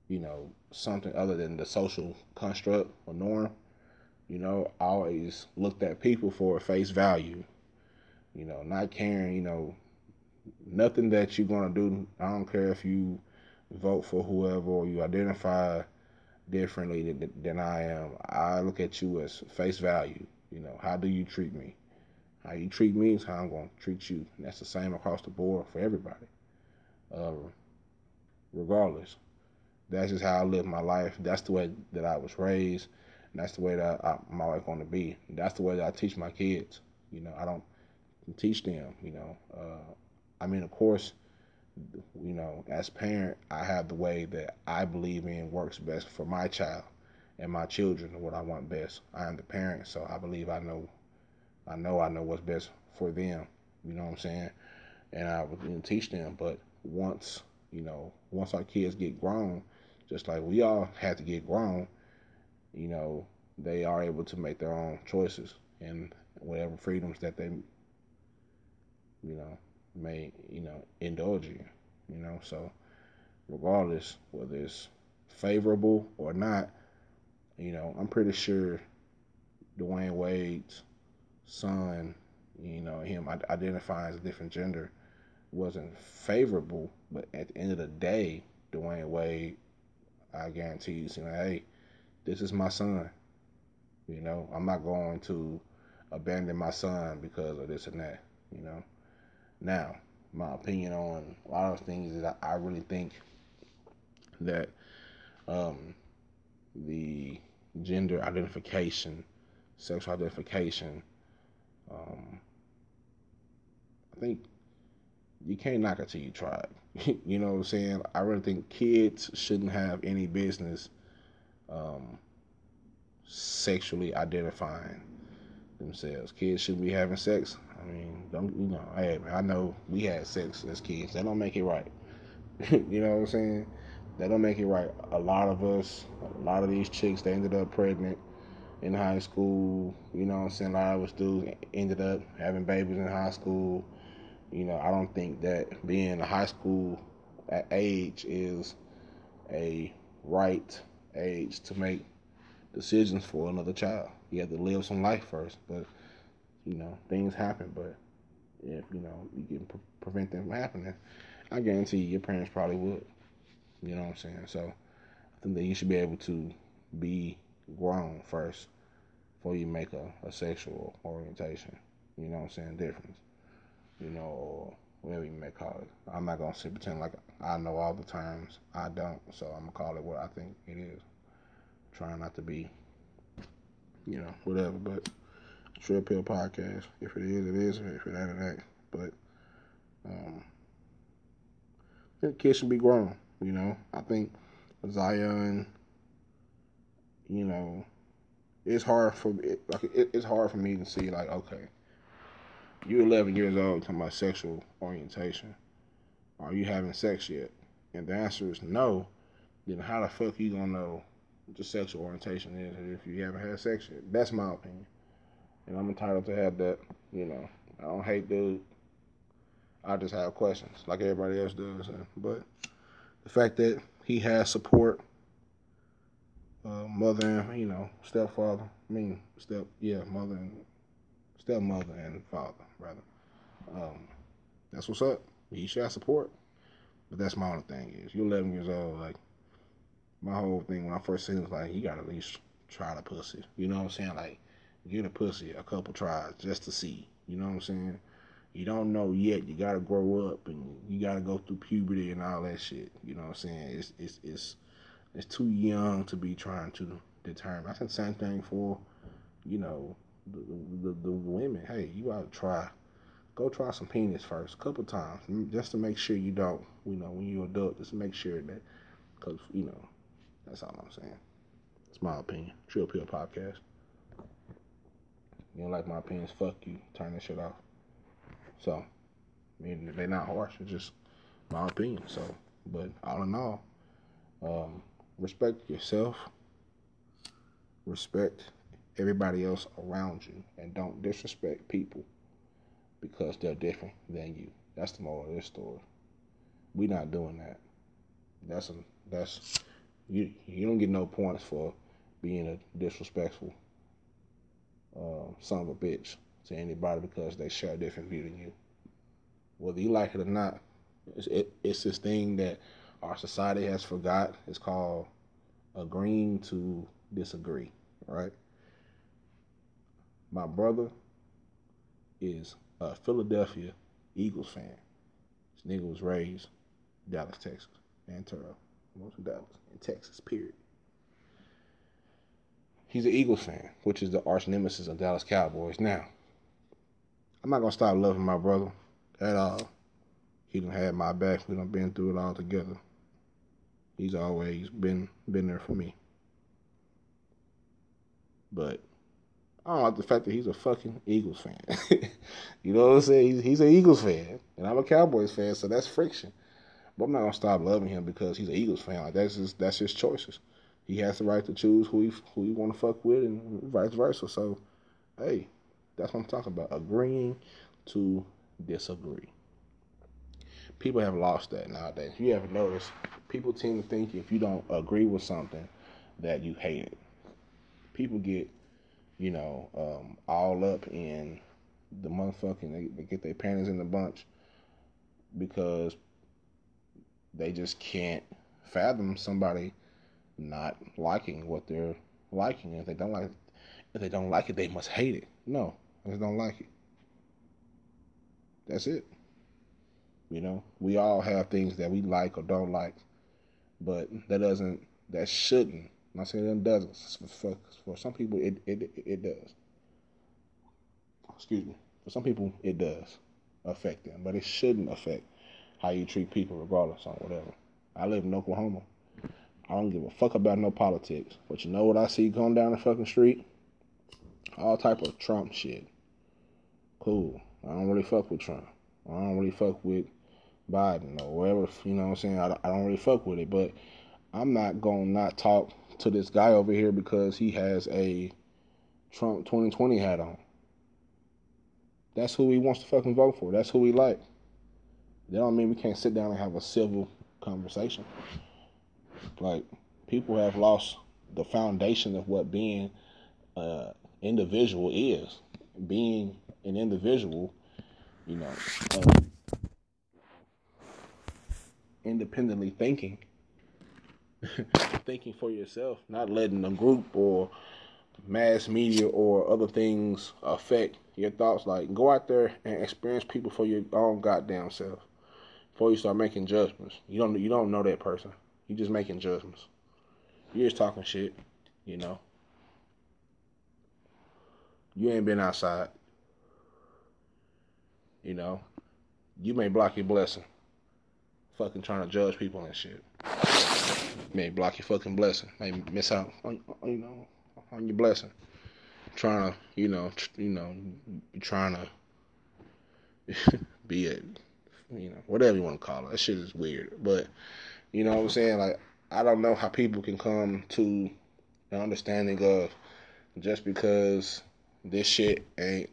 you know, something other than the social construct or norm. You know, I always looked at people for face value. You know, not caring, you know, nothing that you're gonna do. I don't care if you vote for whoever or you identify differently than, than I am. I look at you as face value. You know, how do you treat me? How you treat me is how I'm going to treat you. And that's the same across the board for everybody, uh, regardless that's just how I live my life. That's the way that I was raised. That's the way that I, my life going to be. That's the way that I teach my kids. You know, I don't teach them. You know, uh, I mean, of course, you know, as parent, I have the way that I believe in works best for my child and my children, what I want best. I am the parent, so I believe I know, I know I know what's best for them. You know what I'm saying? And I would teach them. But once, you know, once our kids get grown, just like we all had to get grown, you know, they are able to make their own choices and whatever freedoms that they, you know, may, you know, indulge in, you know. So, regardless whether it's favorable or not, you know, I'm pretty sure Dwyane Wade's son, you know, him identifying as a different gender wasn't favorable, but at the end of the day, Dwyane Wade I guarantee you, you know, hey, this is my son. You know, I'm not going to abandon my son because of this and that. You know, now my opinion on a lot of things is I, I really think that um, the gender identification, sexual identification, um, I think you can't knock it till you try it. you know what I'm saying? I really think kids shouldn't have any business um, sexually identifying themselves. Kids shouldn't be having sex. I mean, don't you know? Hey, I know we had sex as kids. That don't make it right. you know what I'm saying? That don't make it right. A lot of us, a lot of these chicks, they ended up pregnant in high school. You know what I'm saying? A lot of us dudes ended up having babies in high school you know, I don't think that being a high school age is a right age to make decisions for another child. You have to live some life first, but you know things happen. But if you know you can pre- prevent them from happening, I guarantee you, your parents probably would. You know what I'm saying? So I think that you should be able to be grown first before you make a, a sexual orientation. You know what I'm saying? Difference. You know, or whatever you may call it. I'm not gonna sit pretend like I know all the terms. I don't, so I'm gonna call it what I think it is. Trying not to be, you know, whatever. But Trill Pill Podcast. If it is, it is. If it ain't, it ain't. But um, kids should be grown. You know, I think Zion. You know, it's hard for it, like it, it's hard for me to see like okay, you're 11 years old talking about sexual orientation. Are you having sex yet? And the answer is no. Then how the fuck you gonna know what your sexual orientation is if you haven't had sex yet? That's my opinion, and I'm entitled to have that. You know, I don't hate dude. I just have questions like everybody else does. But the fact that he has support, uh, mother and you know stepfather. I mean step yeah mother and stepmother and father rather. Um, that's what's up. He should support. But that's my only thing is you're 11 years old. Like my whole thing when I first seen it was like you got to at least try the pussy. You know what I'm saying? Like get a pussy a couple tries just to see. You know what I'm saying? You don't know yet. You gotta grow up and you gotta go through puberty and all that shit. You know what I'm saying? It's it's it's it's too young to be trying to determine. I think same thing for, you know, the, the, women. Hey, you gotta try. Go try some penis first, a couple times, just to make sure you don't. You know, when you're adult, just make sure that, because you know, that's all I'm saying. It's my opinion. Trill Pill Podcast. You don't like my opinions? Fuck you. Turn that shit off. So, I mean, they're not harsh. It's just my opinion. So, but all in all, um, respect yourself. Respect everybody else around you, and don't disrespect people because they're different than you. That's the moral of this story. We're not doing that. That's a that's you. You don't get no points for being a disrespectful uh, son of a bitch to anybody because they share a different view than you. Whether you like it or not, it's, it, it's this thing that our society has forgot. It's called agreeing to disagree, right? My brother is a Philadelphia Eagles fan. This nigga was raised Dallas, Texas, and Turo. Uh, most of Dallas, in Texas, period. He's an Eagles fan, which is the arch nemesis of Dallas Cowboys. Now, I'm not gonna stop loving my brother at all. He done had my back. We done been through it all together. He's always been been there for me. But I don't like the fact that he's a fucking Eagles fan. you know what I'm saying? He's, he's an Eagles fan, and I'm a Cowboys fan, so that's friction. But I'm not gonna stop loving him because he's an Eagles fan. Like that's just that's his choices. He has the right to choose who he who he want to fuck with, and vice versa. So, hey, that's what I'm talking about. Agreeing to disagree. People have lost that nowadays. You ever noticed, people tend to think if you don't agree with something, that you hate it. People get, you know, um, all up in the motherfucking, they, they get their panties in the bunch because they just can't fathom somebody not liking what they're liking. If they don't like, if they don't like it, they must hate it. No, I just don't like it. That's it. You know, we all have things that we like or don't like, but that doesn't, that shouldn't. I'm not saying it doesn't. For, for some people, it, it it does. Excuse me. For some people, it does affect them, but it shouldn't affect how you treat people, regardless on whatever. I live in Oklahoma. I don't give a fuck about no politics, but you know what I see going down the fucking street? All type of Trump shit. Cool. I don't really fuck with Trump. I don't really fuck with Biden or whatever. You know what I'm saying? I, I don't really fuck with it, but I'm not gonna not talk to this guy over here because he has a Trump 2020 hat on. That's who he wants to fucking vote for. That's who we like. That don't mean we can't sit down and have a civil conversation. Like people have lost the foundation of what being uh individual is. Being an individual, you know, uh, independently thinking, thinking for yourself, not letting a group or mass media or other things affect your thoughts. Like go out there and experience people for your own goddamn self before you start making judgments. You don't you don't know that person. You just making judgments. You're just talking shit, you know. You ain't been outside. You know. You may block your blessing. Fucking trying to judge people and shit. May block your fucking blessing. May miss out on you know on your blessing. Trying to, you know, tr- you know, trying to be it, you know, whatever you want to call it. That shit is weird, but you know what I'm saying? Like, I don't know how people can come to an understanding of just because this shit ain't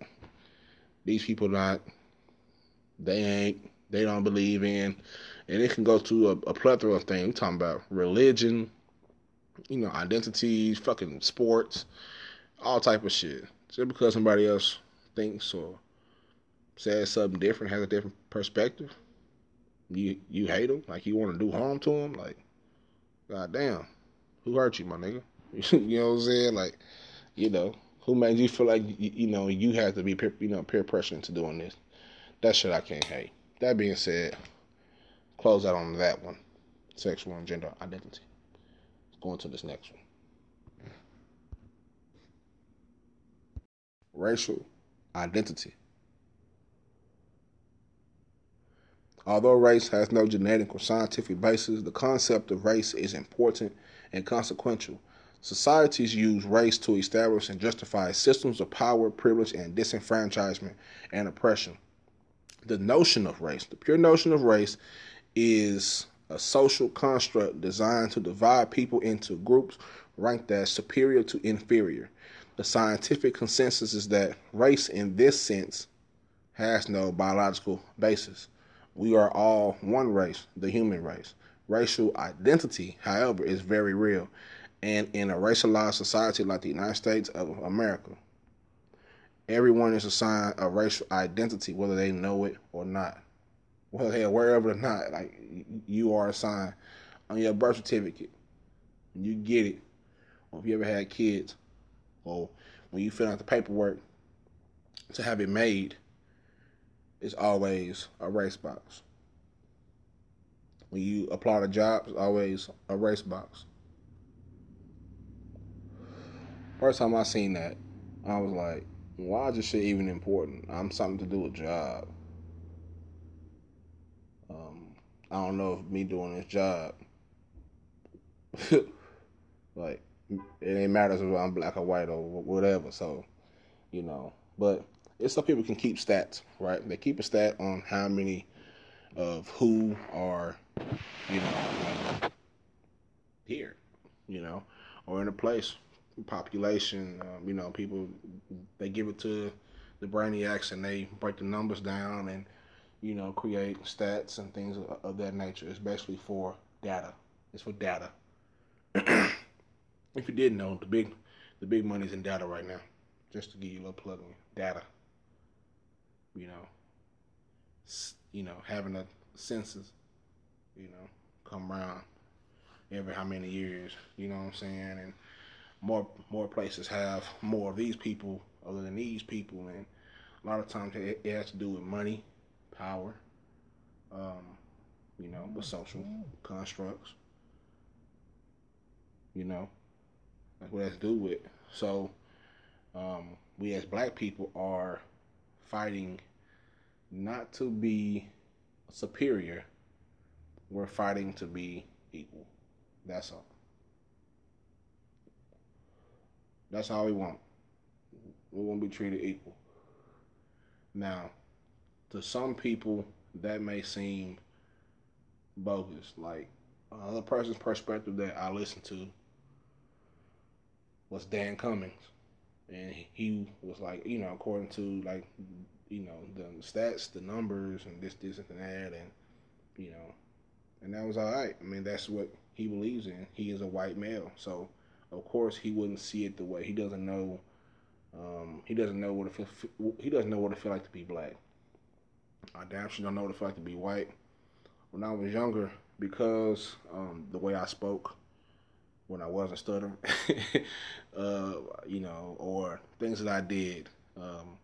these people not they ain't they don't believe in and it can go to a, a plethora of things. We're talking about religion, you know, identities, fucking sports, all type of shit. Just because somebody else thinks or says something different, has a different perspective, you you hate them, like you want to do harm to them, like, goddamn, who hurt you, my nigga? you know what I'm saying? Like, you know, who made you feel like you, you know you have to be peer, you know peer pressure into doing this? That shit I can't hate. That being said, close out on that one, sexual and gender identity. Let's go this next one. Racial identity. Although race has no genetic or scientific basis, the concept of race is important and consequential. Societies use race to establish and justify systems of power, privilege, and disenfranchisement and oppression. The notion of race, the pure notion of race, is a social construct designed to divide people into groups ranked as superior to inferior. The scientific consensus is that race, in this sense, has no biological basis. We are all one race, the human race. Racial identity, however, is very real. And in a racialized society like the United States of America, everyone is assigned a racial identity, whether they know it or not. Whether they're aware of it or not, like you are assigned on your birth certificate. You get it. Or if you ever had kids, or when you fill out the paperwork to have it made, it's always a race box. When you apply to jobs, always a race box. First time I seen that, I was like, why is this shit even important? I'm something to do a job. Um, I don't know if me doing this job, like, it ain't matters if I'm black or white or whatever. So, you know, but it's so people can keep stats, right? They keep a stat on how many of who are, you know, here, you know, or in a place, population. Um, you know, people they give it to the brainiacs and they break the numbers down and you know create stats and things of, that nature. It's basically for data. It's for data. if you didn't know, the big the big money's in data right now. Just to give you a little plug in data you know, you know, having a census, you know, come around every how many years, you know what I'm saying? And more more places have more of these people other than these people, and a lot of times it, it has to do with money, power, um, you know, with social constructs. You know, that's what to do with. So, um, we as black people are fighting not to be superior. We're fighting to be equal. That's all. That's all we want. We want to be treated equal. Now, to some people, that may seem bogus. Like another person's perspective that I listened to was Dan Cummings, and he was like, you know, according to like, you know, the stats, the numbers, and this, this, and that, and you know, and that was all right. I mean, that's what he believes in. He is a white male, so of course he wouldn't see it the way he doesn't know. Um, he doesn't know what it feel, he doesn't know what it feel like to be black. I damn sure don't know it feel like to be white. When I was younger, because um, the way I spoke when I wasn't stuttering, uh, you know, or things that I did, um,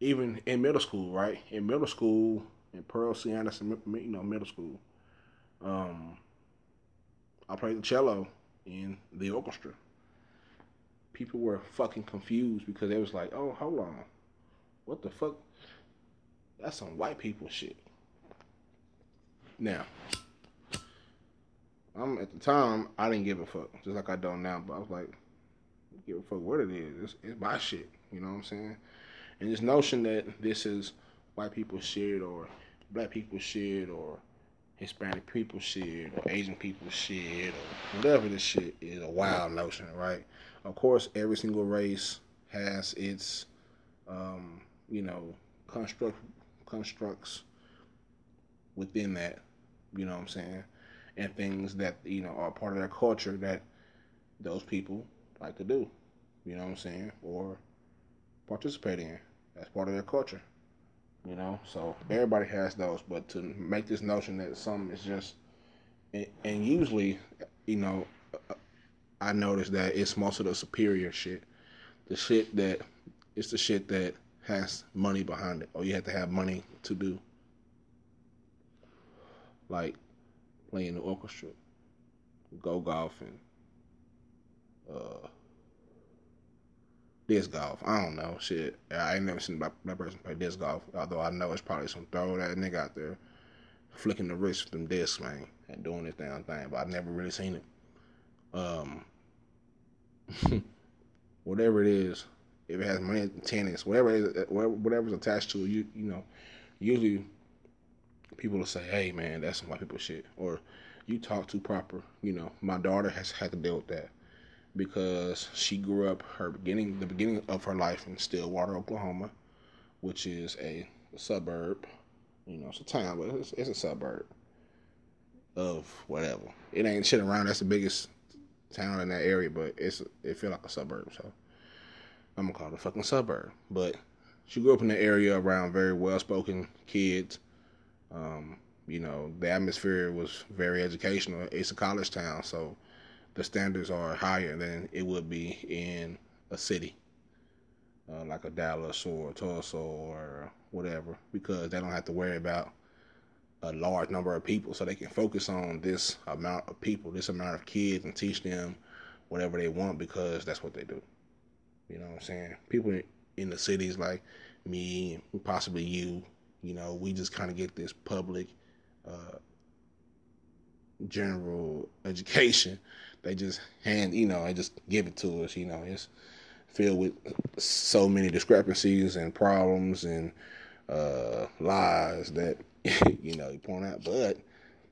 even in middle school, right? In middle school, in Pearl C. Anderson, you know, middle school, um, I played the cello in the orchestra. People were fucking confused because they was like, "Oh, hold on, what the fuck? That's some white people shit." Now, I'm at the time I didn't give a fuck, just like I don't now. But I was like, give a fuck what it is. It's, it's my shit. You know what I'm saying? And this notion that this is white people shit or black people shit or Hispanic people shit or Asian people shit or whatever this shit is a wild notion, right? Of course, every single race has its, um, you know, construct constructs within that. You know what I'm saying? And things that you know are part of their culture that those people like to do. You know what I'm saying? Or participate in. That's part of their culture. You know, so everybody has those, but to make this notion that some is just, and usually, you know, I notice that it's most of the superior shit, the shit that it's the shit that has money behind it, or you have to have money to do, like playing the orchestra, go golfing, uh, disc golf. I don't know. Shit. I ain't never seen that person play disc golf. Although I know it's probably some throw that nigga out there flicking the wrist with them discs, man, and doing this damn thing. But I've never really seen it. Um, whatever it is, if it has money, tennis, whatever is, uh, whatever's attached to it, you you know, usually people will say, "Hey, man, that's some white people shit," or you talk too proper. You know, my daughter has had to deal with that because she grew up her beginning the beginning of her life in Stillwater, Oklahoma, which is a, a suburb. You know, it's a town, but it's, it's, a suburb of whatever. It ain't shit around. That's the biggest town in that area, but it's it feel like a suburb. So I'm gonna call it a fucking suburb. But she grew up in the area around very well spoken kids. Um, you know, the atmosphere was very educational. It's a college town, so the standards are higher than it would be in a city uh, like a Dallas or Tulsa or whatever because they don't have to worry about a large number of people so they can focus on this amount of people this amount of kids and teach them whatever they want because that's what they do you know what i'm saying people in the cities like me possibly you you know we just kind of get this public uh, general education they just hand, you know, they just give it to us. You know, it's filled with so many discrepancies and problems and uh, lies that you know you point out. But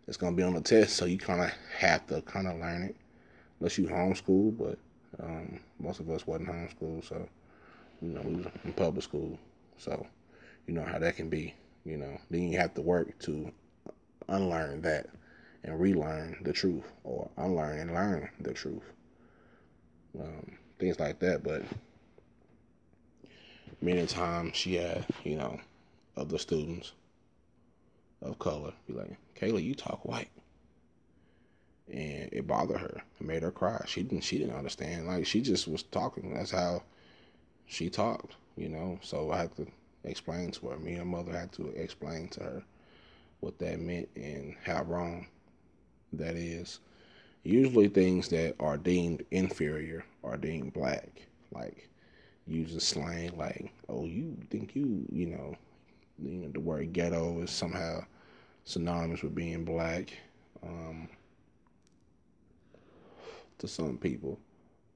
it's gonna be on the test, so you kind of have to kind of learn it, unless you homeschool. But um, most of us wasn't homeschooled, so you know we was in public school, so you know how that can be. You know, then you have to work to unlearn that and relearn the truth or unlearn and learn the truth. Um, things like that. But many times she had, you know, other students of color be like, Kayla, you talk white. And it bothered her. It made her cry. She didn't she didn't understand. Like she just was talking. That's how she talked, you know. So I had to explain to her. Me and her mother had to explain to her what that meant and how wrong that is usually things that are deemed inferior are deemed black like using slang like oh you think you you know you know the word ghetto is somehow synonymous with being black um, to some people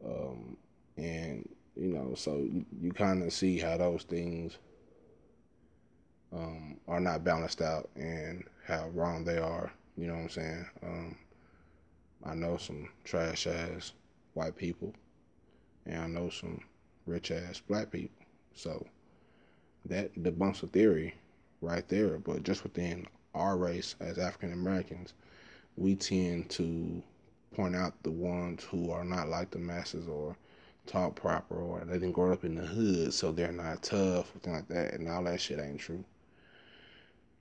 um, and you know so you, you kind of see how those things um, are not balanced out and how wrong they are you know what I'm saying? Um, I know some trash ass white people, and I know some rich ass black people. So that debunks the theory right there. But just within our race as African Americans, we tend to point out the ones who are not like the masses or talk proper or they didn't grow up in the hood, so they're not tough, or things like that, and all that shit ain't true.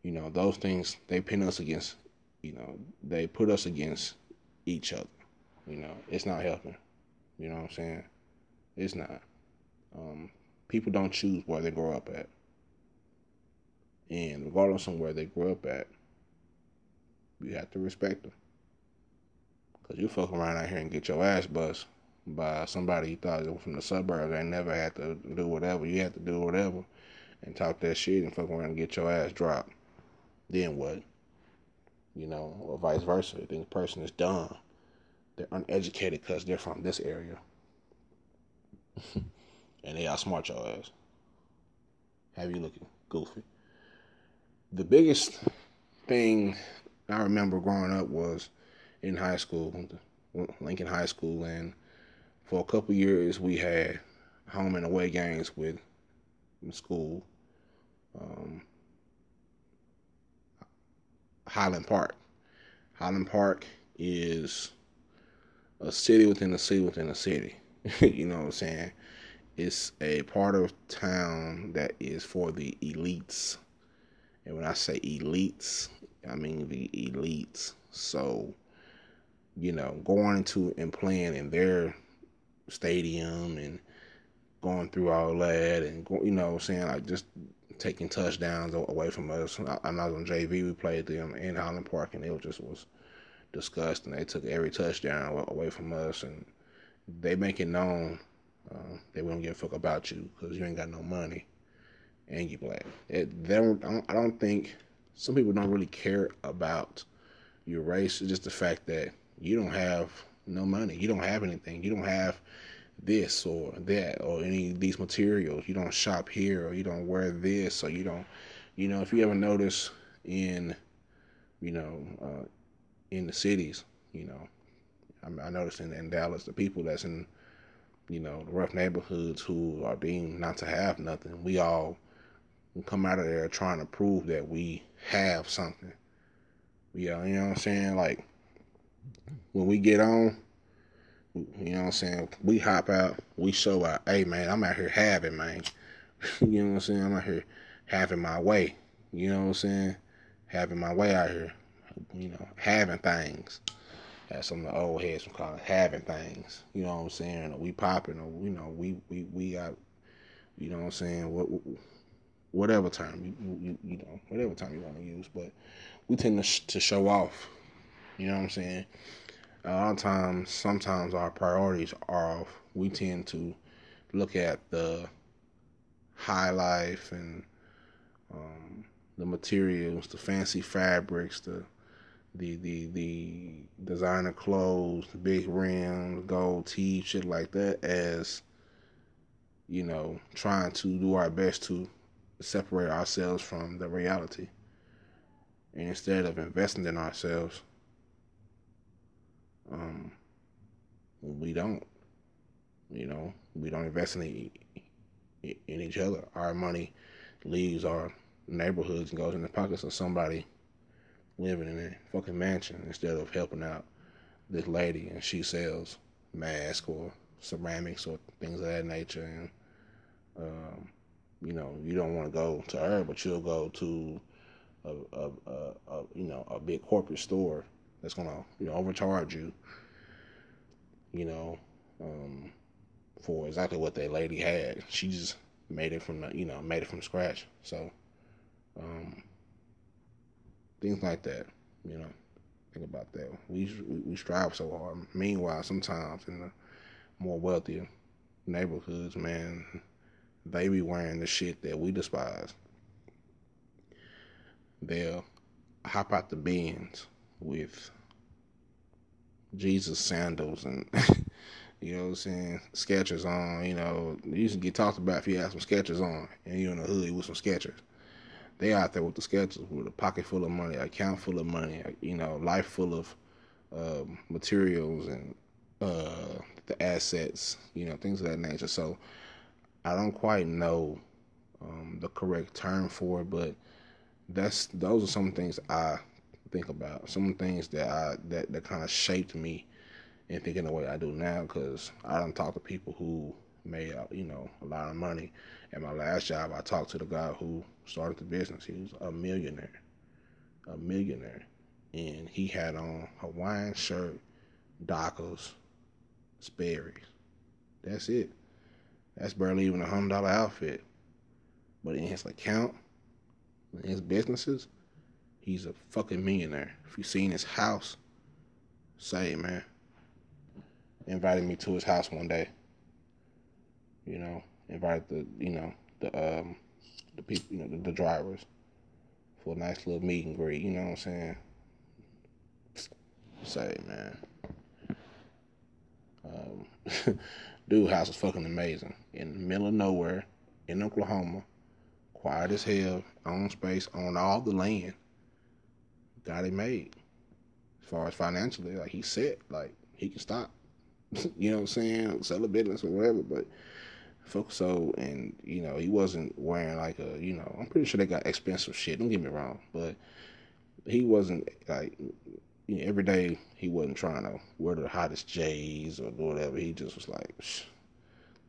You know, those things they pin us against. You know, they put us against each other. You know, it's not helping. You know what I'm saying? It's not. Um, people don't choose where they grow up at. And regardless of where they grew up at, you have to respect them. Because you fuck around out here and get your ass bust by somebody you thought was from the suburbs They never had to do whatever. You had to do whatever and talk that shit and fuck around and get your ass dropped. Then what? You know, or vice versa. Then the person is dumb. They're uneducated because they're from this area. and they outsmart your ass. Have you looking goofy? The biggest thing I remember growing up was in high school, Lincoln High School, and for a couple years we had home and away games with school. Um, Highland Park. Highland Park is a city within a city within a city. you know what I'm saying? It's a part of town that is for the elites. And when I say elites, I mean the elites. So, you know, going into and playing in their stadium and going through all that and, you know, saying like just taking touchdowns away from us. I, I was on JV, we played them in Highland Park, and it just was disgusting. They took every touchdown away from us, and they make it known uh, they won't give a fuck about you because you ain't got no money and you black. It, they don't, I don't, I don't think some people don't really care about your race. It's just the fact that you don't have no money. You don't have anything. You don't have this or that or any of these materials. You don't shop here or you don't wear this or you don't, you know, if you ever notice in, you know, uh, in the cities, you know, I, I noticed in, in Dallas, the people that's in, you know, the rough neighborhoods who are deemed not to have nothing, we all come out of there trying to prove that we have something. Yeah, you know what I'm saying? Like, when we get on, you know what I'm saying? We hop out, we show out. Hey man, I'm out here having, man. you know what I'm saying? I'm out here having my way. You know what I'm saying? Having my way out here. You know, having things. As some of the old heads from calling having things. You know what I'm saying? we popping, or you know, we we we got. You know what I'm saying? What, whatever term you, you you know whatever term you want to use, but we tend to sh- to show off. You know what I'm saying? a lot of times, sometimes our priorities are off. We tend to look at the high life and um, the materials, the fancy fabrics, the the the the designer clothes, the big rims, gold teeth, shit like that, as you know, trying to do our best to separate ourselves from the reality. And instead of investing in ourselves, um, we don't. You know, we don't invest in, in each other. Our money leaves our neighborhoods and goes in the pockets of somebody living in a fucking mansion instead of helping out this lady and she sells masks or ceramics or things of that nature and um, you know you don't want to go to her but you'll go to a, a, a, a you know a big corporate store that's gonna you know overcharge you. You know, um, for exactly what that lady had. She just made it from the you know made it from scratch. So um, things like that. You know, think about that. We we strive so hard. Meanwhile, sometimes in the more wealthier neighborhoods, man, they be wearing the shit that we despise. They'll hop out the Benz with Jesus sandals and you know what I'm saying, Skechers on, you know, you can get talked about if you have some Skechers on and you're in the hood with some Skechers. They out there with the Skechers with a pocket full of money, a account full of money, you know, life full of uh, materials and uh, the assets, you know, things of that nature. So I don't quite know um, the correct term for it, but that's those are some things I think about. Some things that I that that kind of shaped me and thinking the way I do now because I don't talk to people who made you know a lot of money. At my last job, I talked to the guy who started the business. He was a millionaire, a millionaire, and he had on Hawaiian shirt, Dockers, Sperry's. That's it. That's barely even a hundred dollar outfit. But in his account, in his businesses, he's a fucking millionaire. If you seen his house, say man. Invited me to his house one day. You know, invited the you know the um the people you know the, the drivers for a nice little meet and greet. You know what I'm saying? Say man. Um, dude house is fucking amazing in the middle of nowhere in Oklahoma, quiet as hell, own space, on all the land. Got it made. As far as financially, like he said, like he can stop. you know what I'm saying? Sell a business or whatever, but focus so and you know, he wasn't wearing like a you know, I'm pretty sure they got expensive shit, don't get me wrong, but he wasn't like you know, every day he wasn't trying to wear the hottest J's or whatever. He just was like,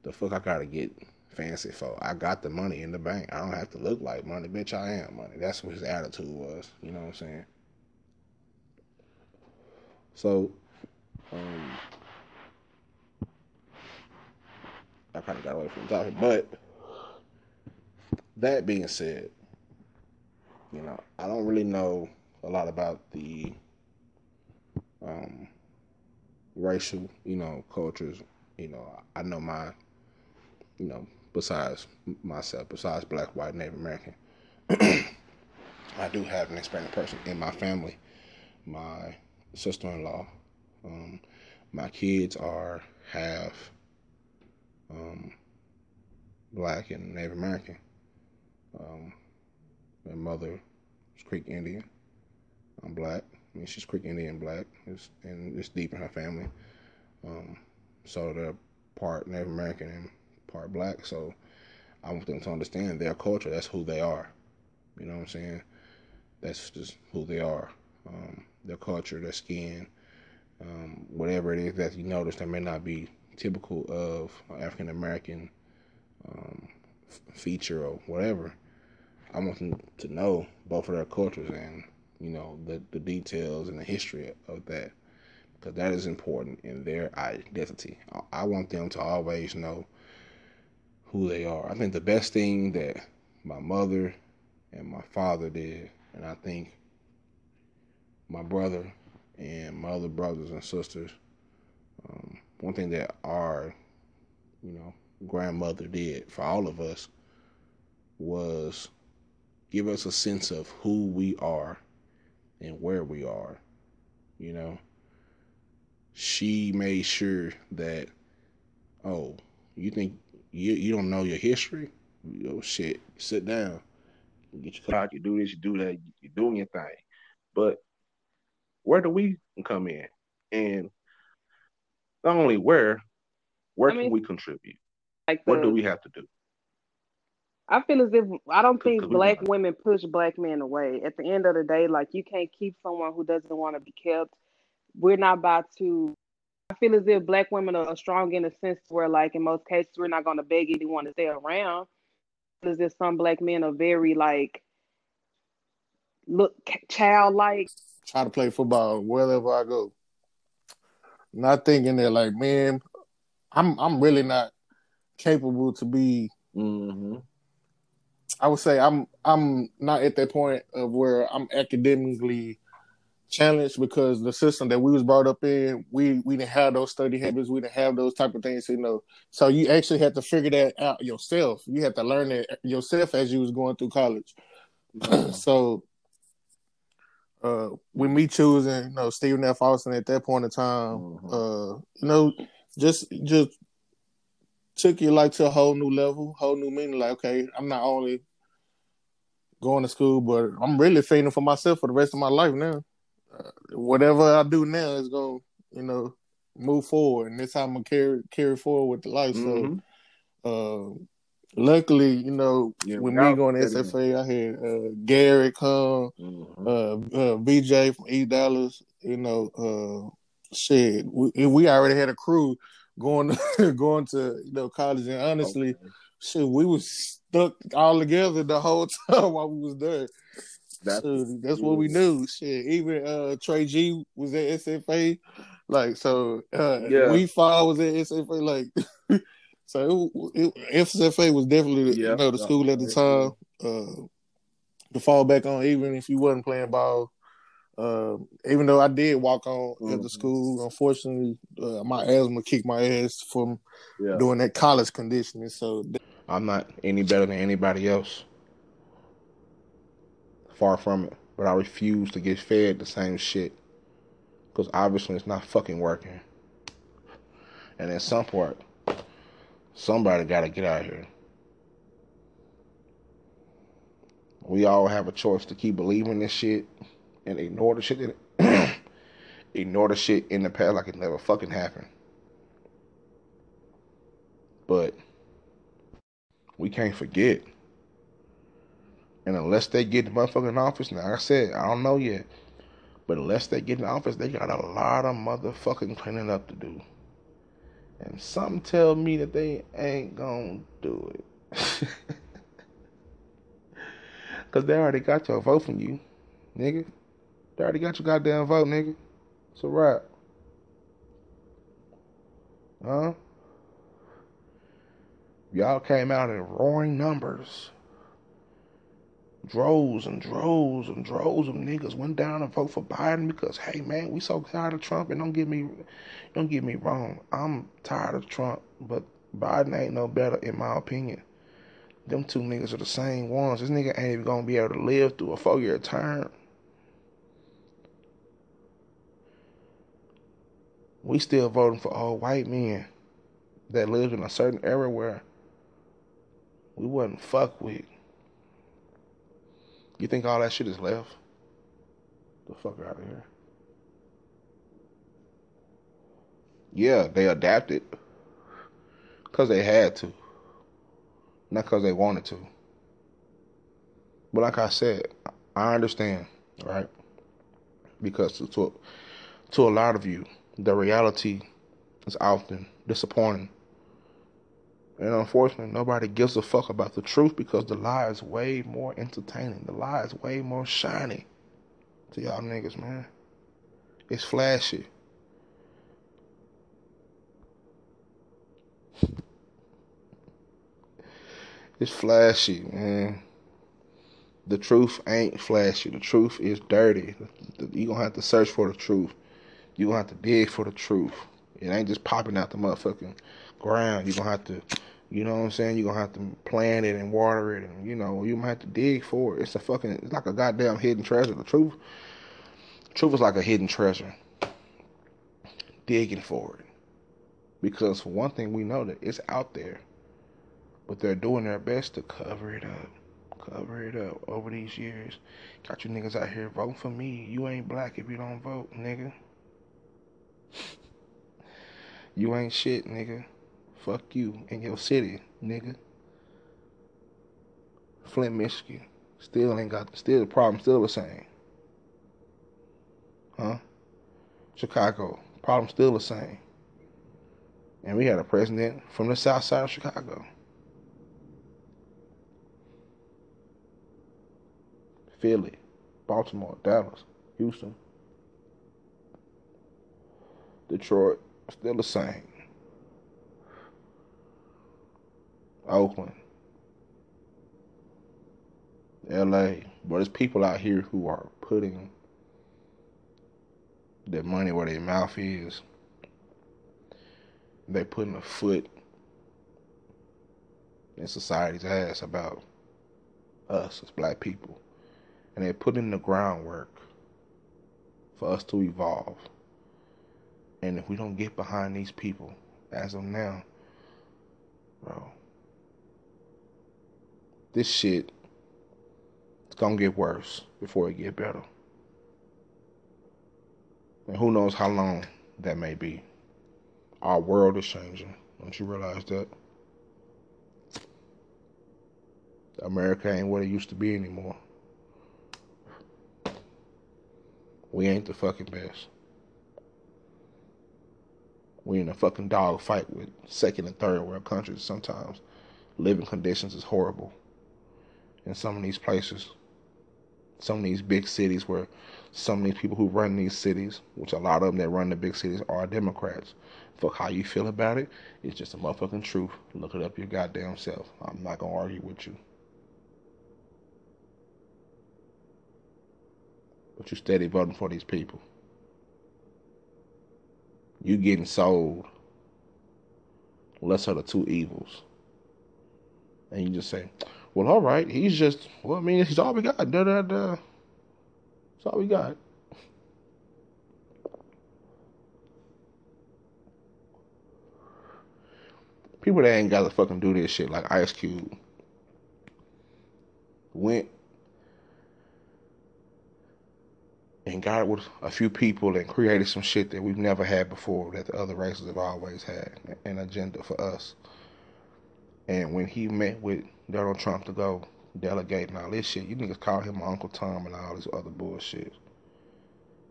the fuck I gotta get fancy for? I got the money in the bank. I don't have to look like money, bitch. I am money. That's what his attitude was. You know what I'm saying? So, um, I kind of got away from the topic, but that being said, you know, I don't really know a lot about the um, racial, you know, cultures. You know, I know my, you know, besides myself, besides black, white, Native American, I do have an Hispanic person in my family. My sister-in-law. Um, my kids are half um, black and Native American. Um, my mother is Creek Indian. I'm black. I mean, she's Creek Indian black, it's, and it's deep in her family. Um, so they're part Native American and part black. So I want them to understand their culture. That's who they are. You know what I'm saying? That's just who they are. Um, their culture, their skin, um, whatever it is that you notice that may not be typical of African American um, f- feature or whatever. I want them to know both of their cultures and you know the the details and the history of that because that is important in their identity. I, I want them to always know who they are. I think the best thing that my mother and my father did, and I think my brother and my other brothers and sisters. Um, one thing that our, you know, grandmother did for all of us was give us a sense of who we are and where we are. You know, she made sure that, oh, you think you you don't know your history? Oh shit, sit down, get your. You do this, you do that. You're doing your thing, but where do we come in? And not only where, where I mean, can we contribute? Like the, what do we have to do? I feel as if I don't think black women push black men away. At the end of the day, like you can't keep someone who doesn't want to be kept. We're not about to. I feel as if black women are strong in a sense where, like in most cases, we're not going to beg anyone to stay around. As if some black men are very like look childlike try to play football wherever I go. Not thinking that like, man, I'm I'm really not capable to be. Mm-hmm. I would say I'm I'm not at that point of where I'm academically challenged because the system that we was brought up in, we we didn't have those study habits, we didn't have those type of things, you know. So you actually had to figure that out yourself. You had to learn it yourself as you was going through college. so uh, with me choosing, you know, Stephen F. Austin at that point in time, mm-hmm. uh, you know, just just took your life to a whole new level, whole new meaning. Like, okay, I'm not only going to school, but I'm really feeling for myself for the rest of my life now. Uh, whatever I do now is going, you know, move forward, and that's how I'm gonna carry carry forward with the life. Mm-hmm. So, uh, luckily, you know, yeah, when me going to SFA, I had uh, Gary come, mm-hmm. uh, uh, BJ from East Dallas, you know, uh, shit, we, we already had a crew going going to you know college, and honestly, okay. shit, we was stuck all together the whole time while we was there. That's, so that's what we knew. Shit, even uh, Trey G was at SFA, like so. Uh, yeah, we fall was at SFA, like. so it, it, SFA was definitely yeah, you know the school at the time uh, to fall back on, even if you wasn't playing ball. Uh, even though I did walk on mm-hmm. at the mm-hmm. school, unfortunately, uh, my asthma kicked my ass from yeah. doing that college conditioning. So I'm not any better than anybody else. Far from it. But I refuse to get fed the same shit. Because obviously it's not fucking working. And at some point, somebody got to get out here. We all have a choice to keep believing this shit and ignore the shit that ignore the shit in the past like it never fucking happened. But we can't forget. And unless they get the motherfucking office, now like I said, I don't know yet. But unless they get in office, they got a lot of motherfucking cleaning up to do. And something tell me that they ain't gonna do it. Cause they already got your vote from you, nigga. They already got your goddamn vote, nigga. It's a wrap. Huh? Y'all came out in roaring numbers. Droves and droves and droves of niggas went down and vote for Biden because, hey man, we so tired of Trump. And don't get me, don't get me wrong, I'm tired of Trump, but Biden ain't no better in my opinion. Them two niggas are the same ones. This nigga ain't even gonna be able to live through a four year term. We still voting for all white men that lived in a certain era where we wasn't fuck with. You think all that shit is left? The fuck out of here. Yeah, they adapted. Because they had to. Not because they wanted to. But like I said, I understand, right? Because to, to, to a lot of you, the reality is often disappointing. And unfortunately, nobody gives a fuck about the truth because the lie is way more entertaining. The lie is way more shiny to y'all niggas, man. It's flashy. It's flashy, man. The truth ain't flashy. The truth is dirty. You're going to have to search for the truth. You're going to have to dig for the truth. It ain't just popping out the motherfucking ground. You're to have to, you know what I'm saying? You're to have to plant it and water it. And, you know, you might have to dig for it. It's a fucking, it's like a goddamn hidden treasure. The truth, truth is like a hidden treasure. Digging for it. Because for one thing, we know that it's out there. But they're doing their best to cover it up. Cover it up over these years. Got you niggas out here voting for me. You ain't black if you don't vote, nigga. You ain't shit, nigga. Fuck you in your city, nigga. Flint, Michigan. Still ain't got still the problem still the same. Huh? Chicago. Problem still the same. And we had a president from the south side of Chicago. Philly, Baltimore, Dallas, Houston, Detroit, still the same. Oakland, LA, but there's people out here who are putting their money where their mouth is. They putting a foot in society's ass about us as black people and they put in the groundwork for us to evolve. And if we don't get behind these people as of now, bro, this shit it's gonna get worse before it get better. And who knows how long that may be. Our world is changing. Don't you realize that? America ain't what it used to be anymore. We ain't the fucking best. We in a fucking dog fight with second and third world countries sometimes. Living conditions is horrible in some of these places. Some of these big cities where some of these people who run these cities, which a lot of them that run the big cities are Democrats. Fuck how you feel about it. It's just a motherfucking truth. Look it up your goddamn self. I'm not gonna argue with you. But you steady voting for these people. You getting sold. Lesser of the two evils. And you just say, well, all right, he's just, well, I mean, he's all we got. Da da da. That's all we got. People that ain't got to fucking do this shit like Ice Cube went and got with a few people and created some shit that we've never had before that the other races have always had an agenda for us. And when he met with Donald Trump to go delegate and all this shit, you niggas call him Uncle Tom and all this other bullshit.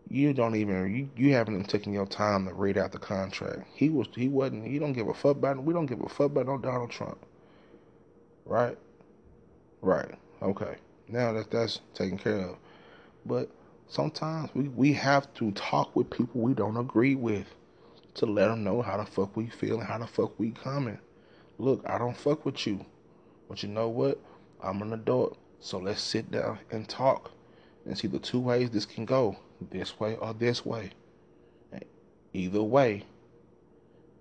You don't even you, you haven't even taken your time to read out the contract. He was he wasn't he don't give a fuck about we don't give a fuck about no Donald Trump. Right? Right. Okay. Now that that's taken care of. But sometimes we, we have to talk with people we don't agree with to let them know how the fuck we feel and how the fuck we coming. Look, I don't fuck with you, but you know what? I'm an adult, so let's sit down and talk and see the two ways this can go, this way or this way. Either way,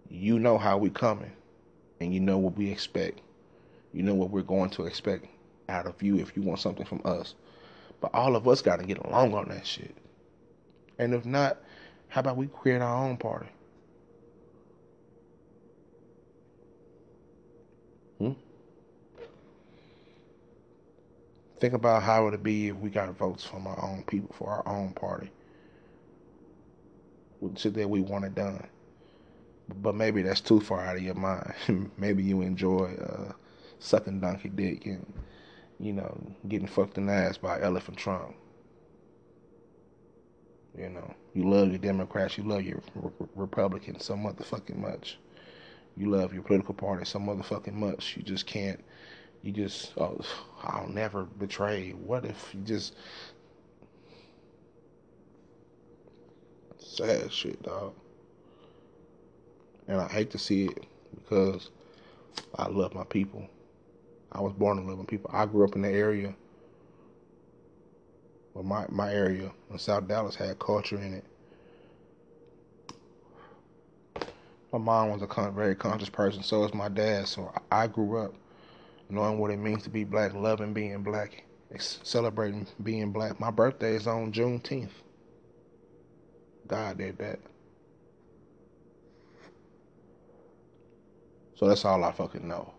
you know how we coming, and you know what we expect. You know what we're going to expect out of you if you want something from us. But all of us got to get along on that shit. And if not, how about we create our own party? Think about how it would be if we got votes from our own people for our own party. Shit that we want it done. But maybe that's too far out of your mind. maybe you enjoy uh, sucking donkey dick and you know, getting fucked in the ass by Elephant Trump. You know, you love your Democrats, you love your re- Republicans so motherfucking much. You love your political party so motherfucking much. You just can't. You just, oh, I'll never betray. What if you just sad shit, dog. And I hate to see it because I love my people. I was born in loving people. I grew up in the area. Well, my, my area in South Dallas had culture in it. My mom was a very conscious person, so is my dad. So I grew up knowing what it means to be black, loving being black, celebrating being black. My birthday is on Juneteenth. God did that. So that's all I fucking know.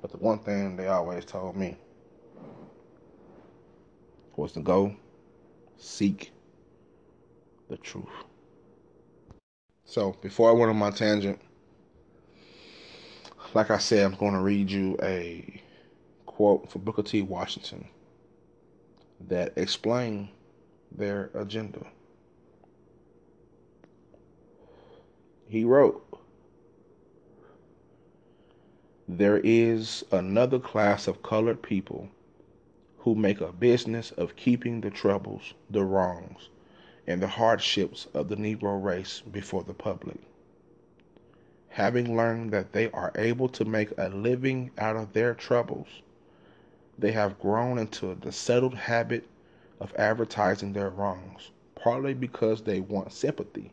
But the one thing they always told me was to go seek the truth. So before I went on my tangent, like I said, I'm going to read you a quote from Booker T. Washington that explain their agenda. He wrote, there is another class of colored people who make a business of keeping the troubles, the wrongs, and the hardships of the Negro race before the public. Having learned that they are able to make a living out of their troubles, they have grown into the settled habit of advertising their wrongs, partly because they want sympathy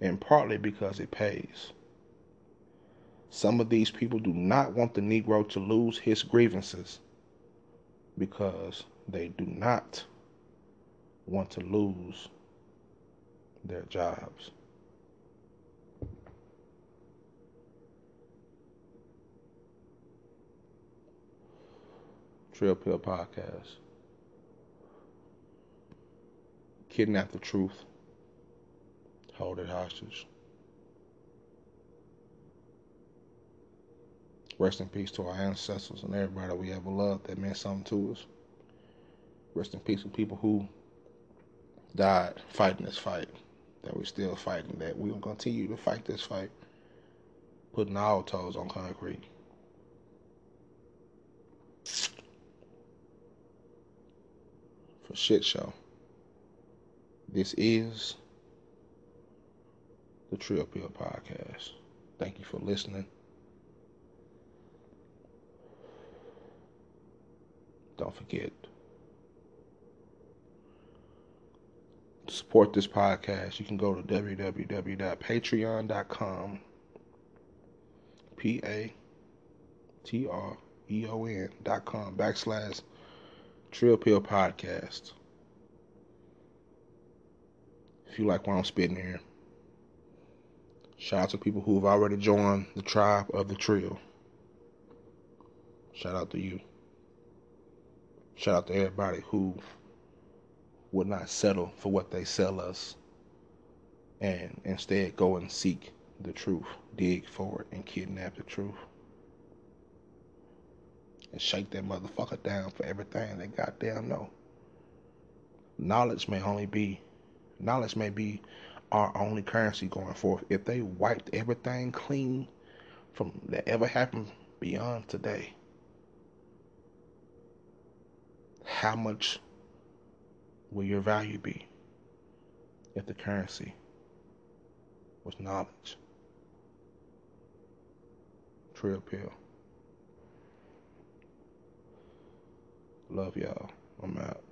and partly because it pays. Some of these people do not want the Negro to lose his grievances because they do not want to lose their jobs. Trill Pill Podcast. Kidnap the truth. Hold it hostage. Rest in peace to our ancestors and everybody we ever loved that meant something to us. Rest in peace to people who died fighting this fight. that we're still fighting, that we're gonna continue to fight this fight, putting our toes on concrete. For shit show. This is the Trill Pill Podcast. Thank you for listening. Don't forget to support this podcast. You can go to www.patreon.com. P A T R E O N dot com backslash Trill Pill Podcast. If you like what I'm spitting here. Shout out to people who have already joined the tribe of the Trill. Shout out to you. Shout out to everybody who would not settle for what they sell us and instead go and seek the truth, dig for it, and kidnap the truth. And shake that motherfucker down for everything they goddamn know. Knowledge may only be, knowledge may be our only currency going forth. If they wiped everything clean from that ever happened beyond today, how much will your value be if the currency was knowledge? Trill pill. Love y'all. I'm out.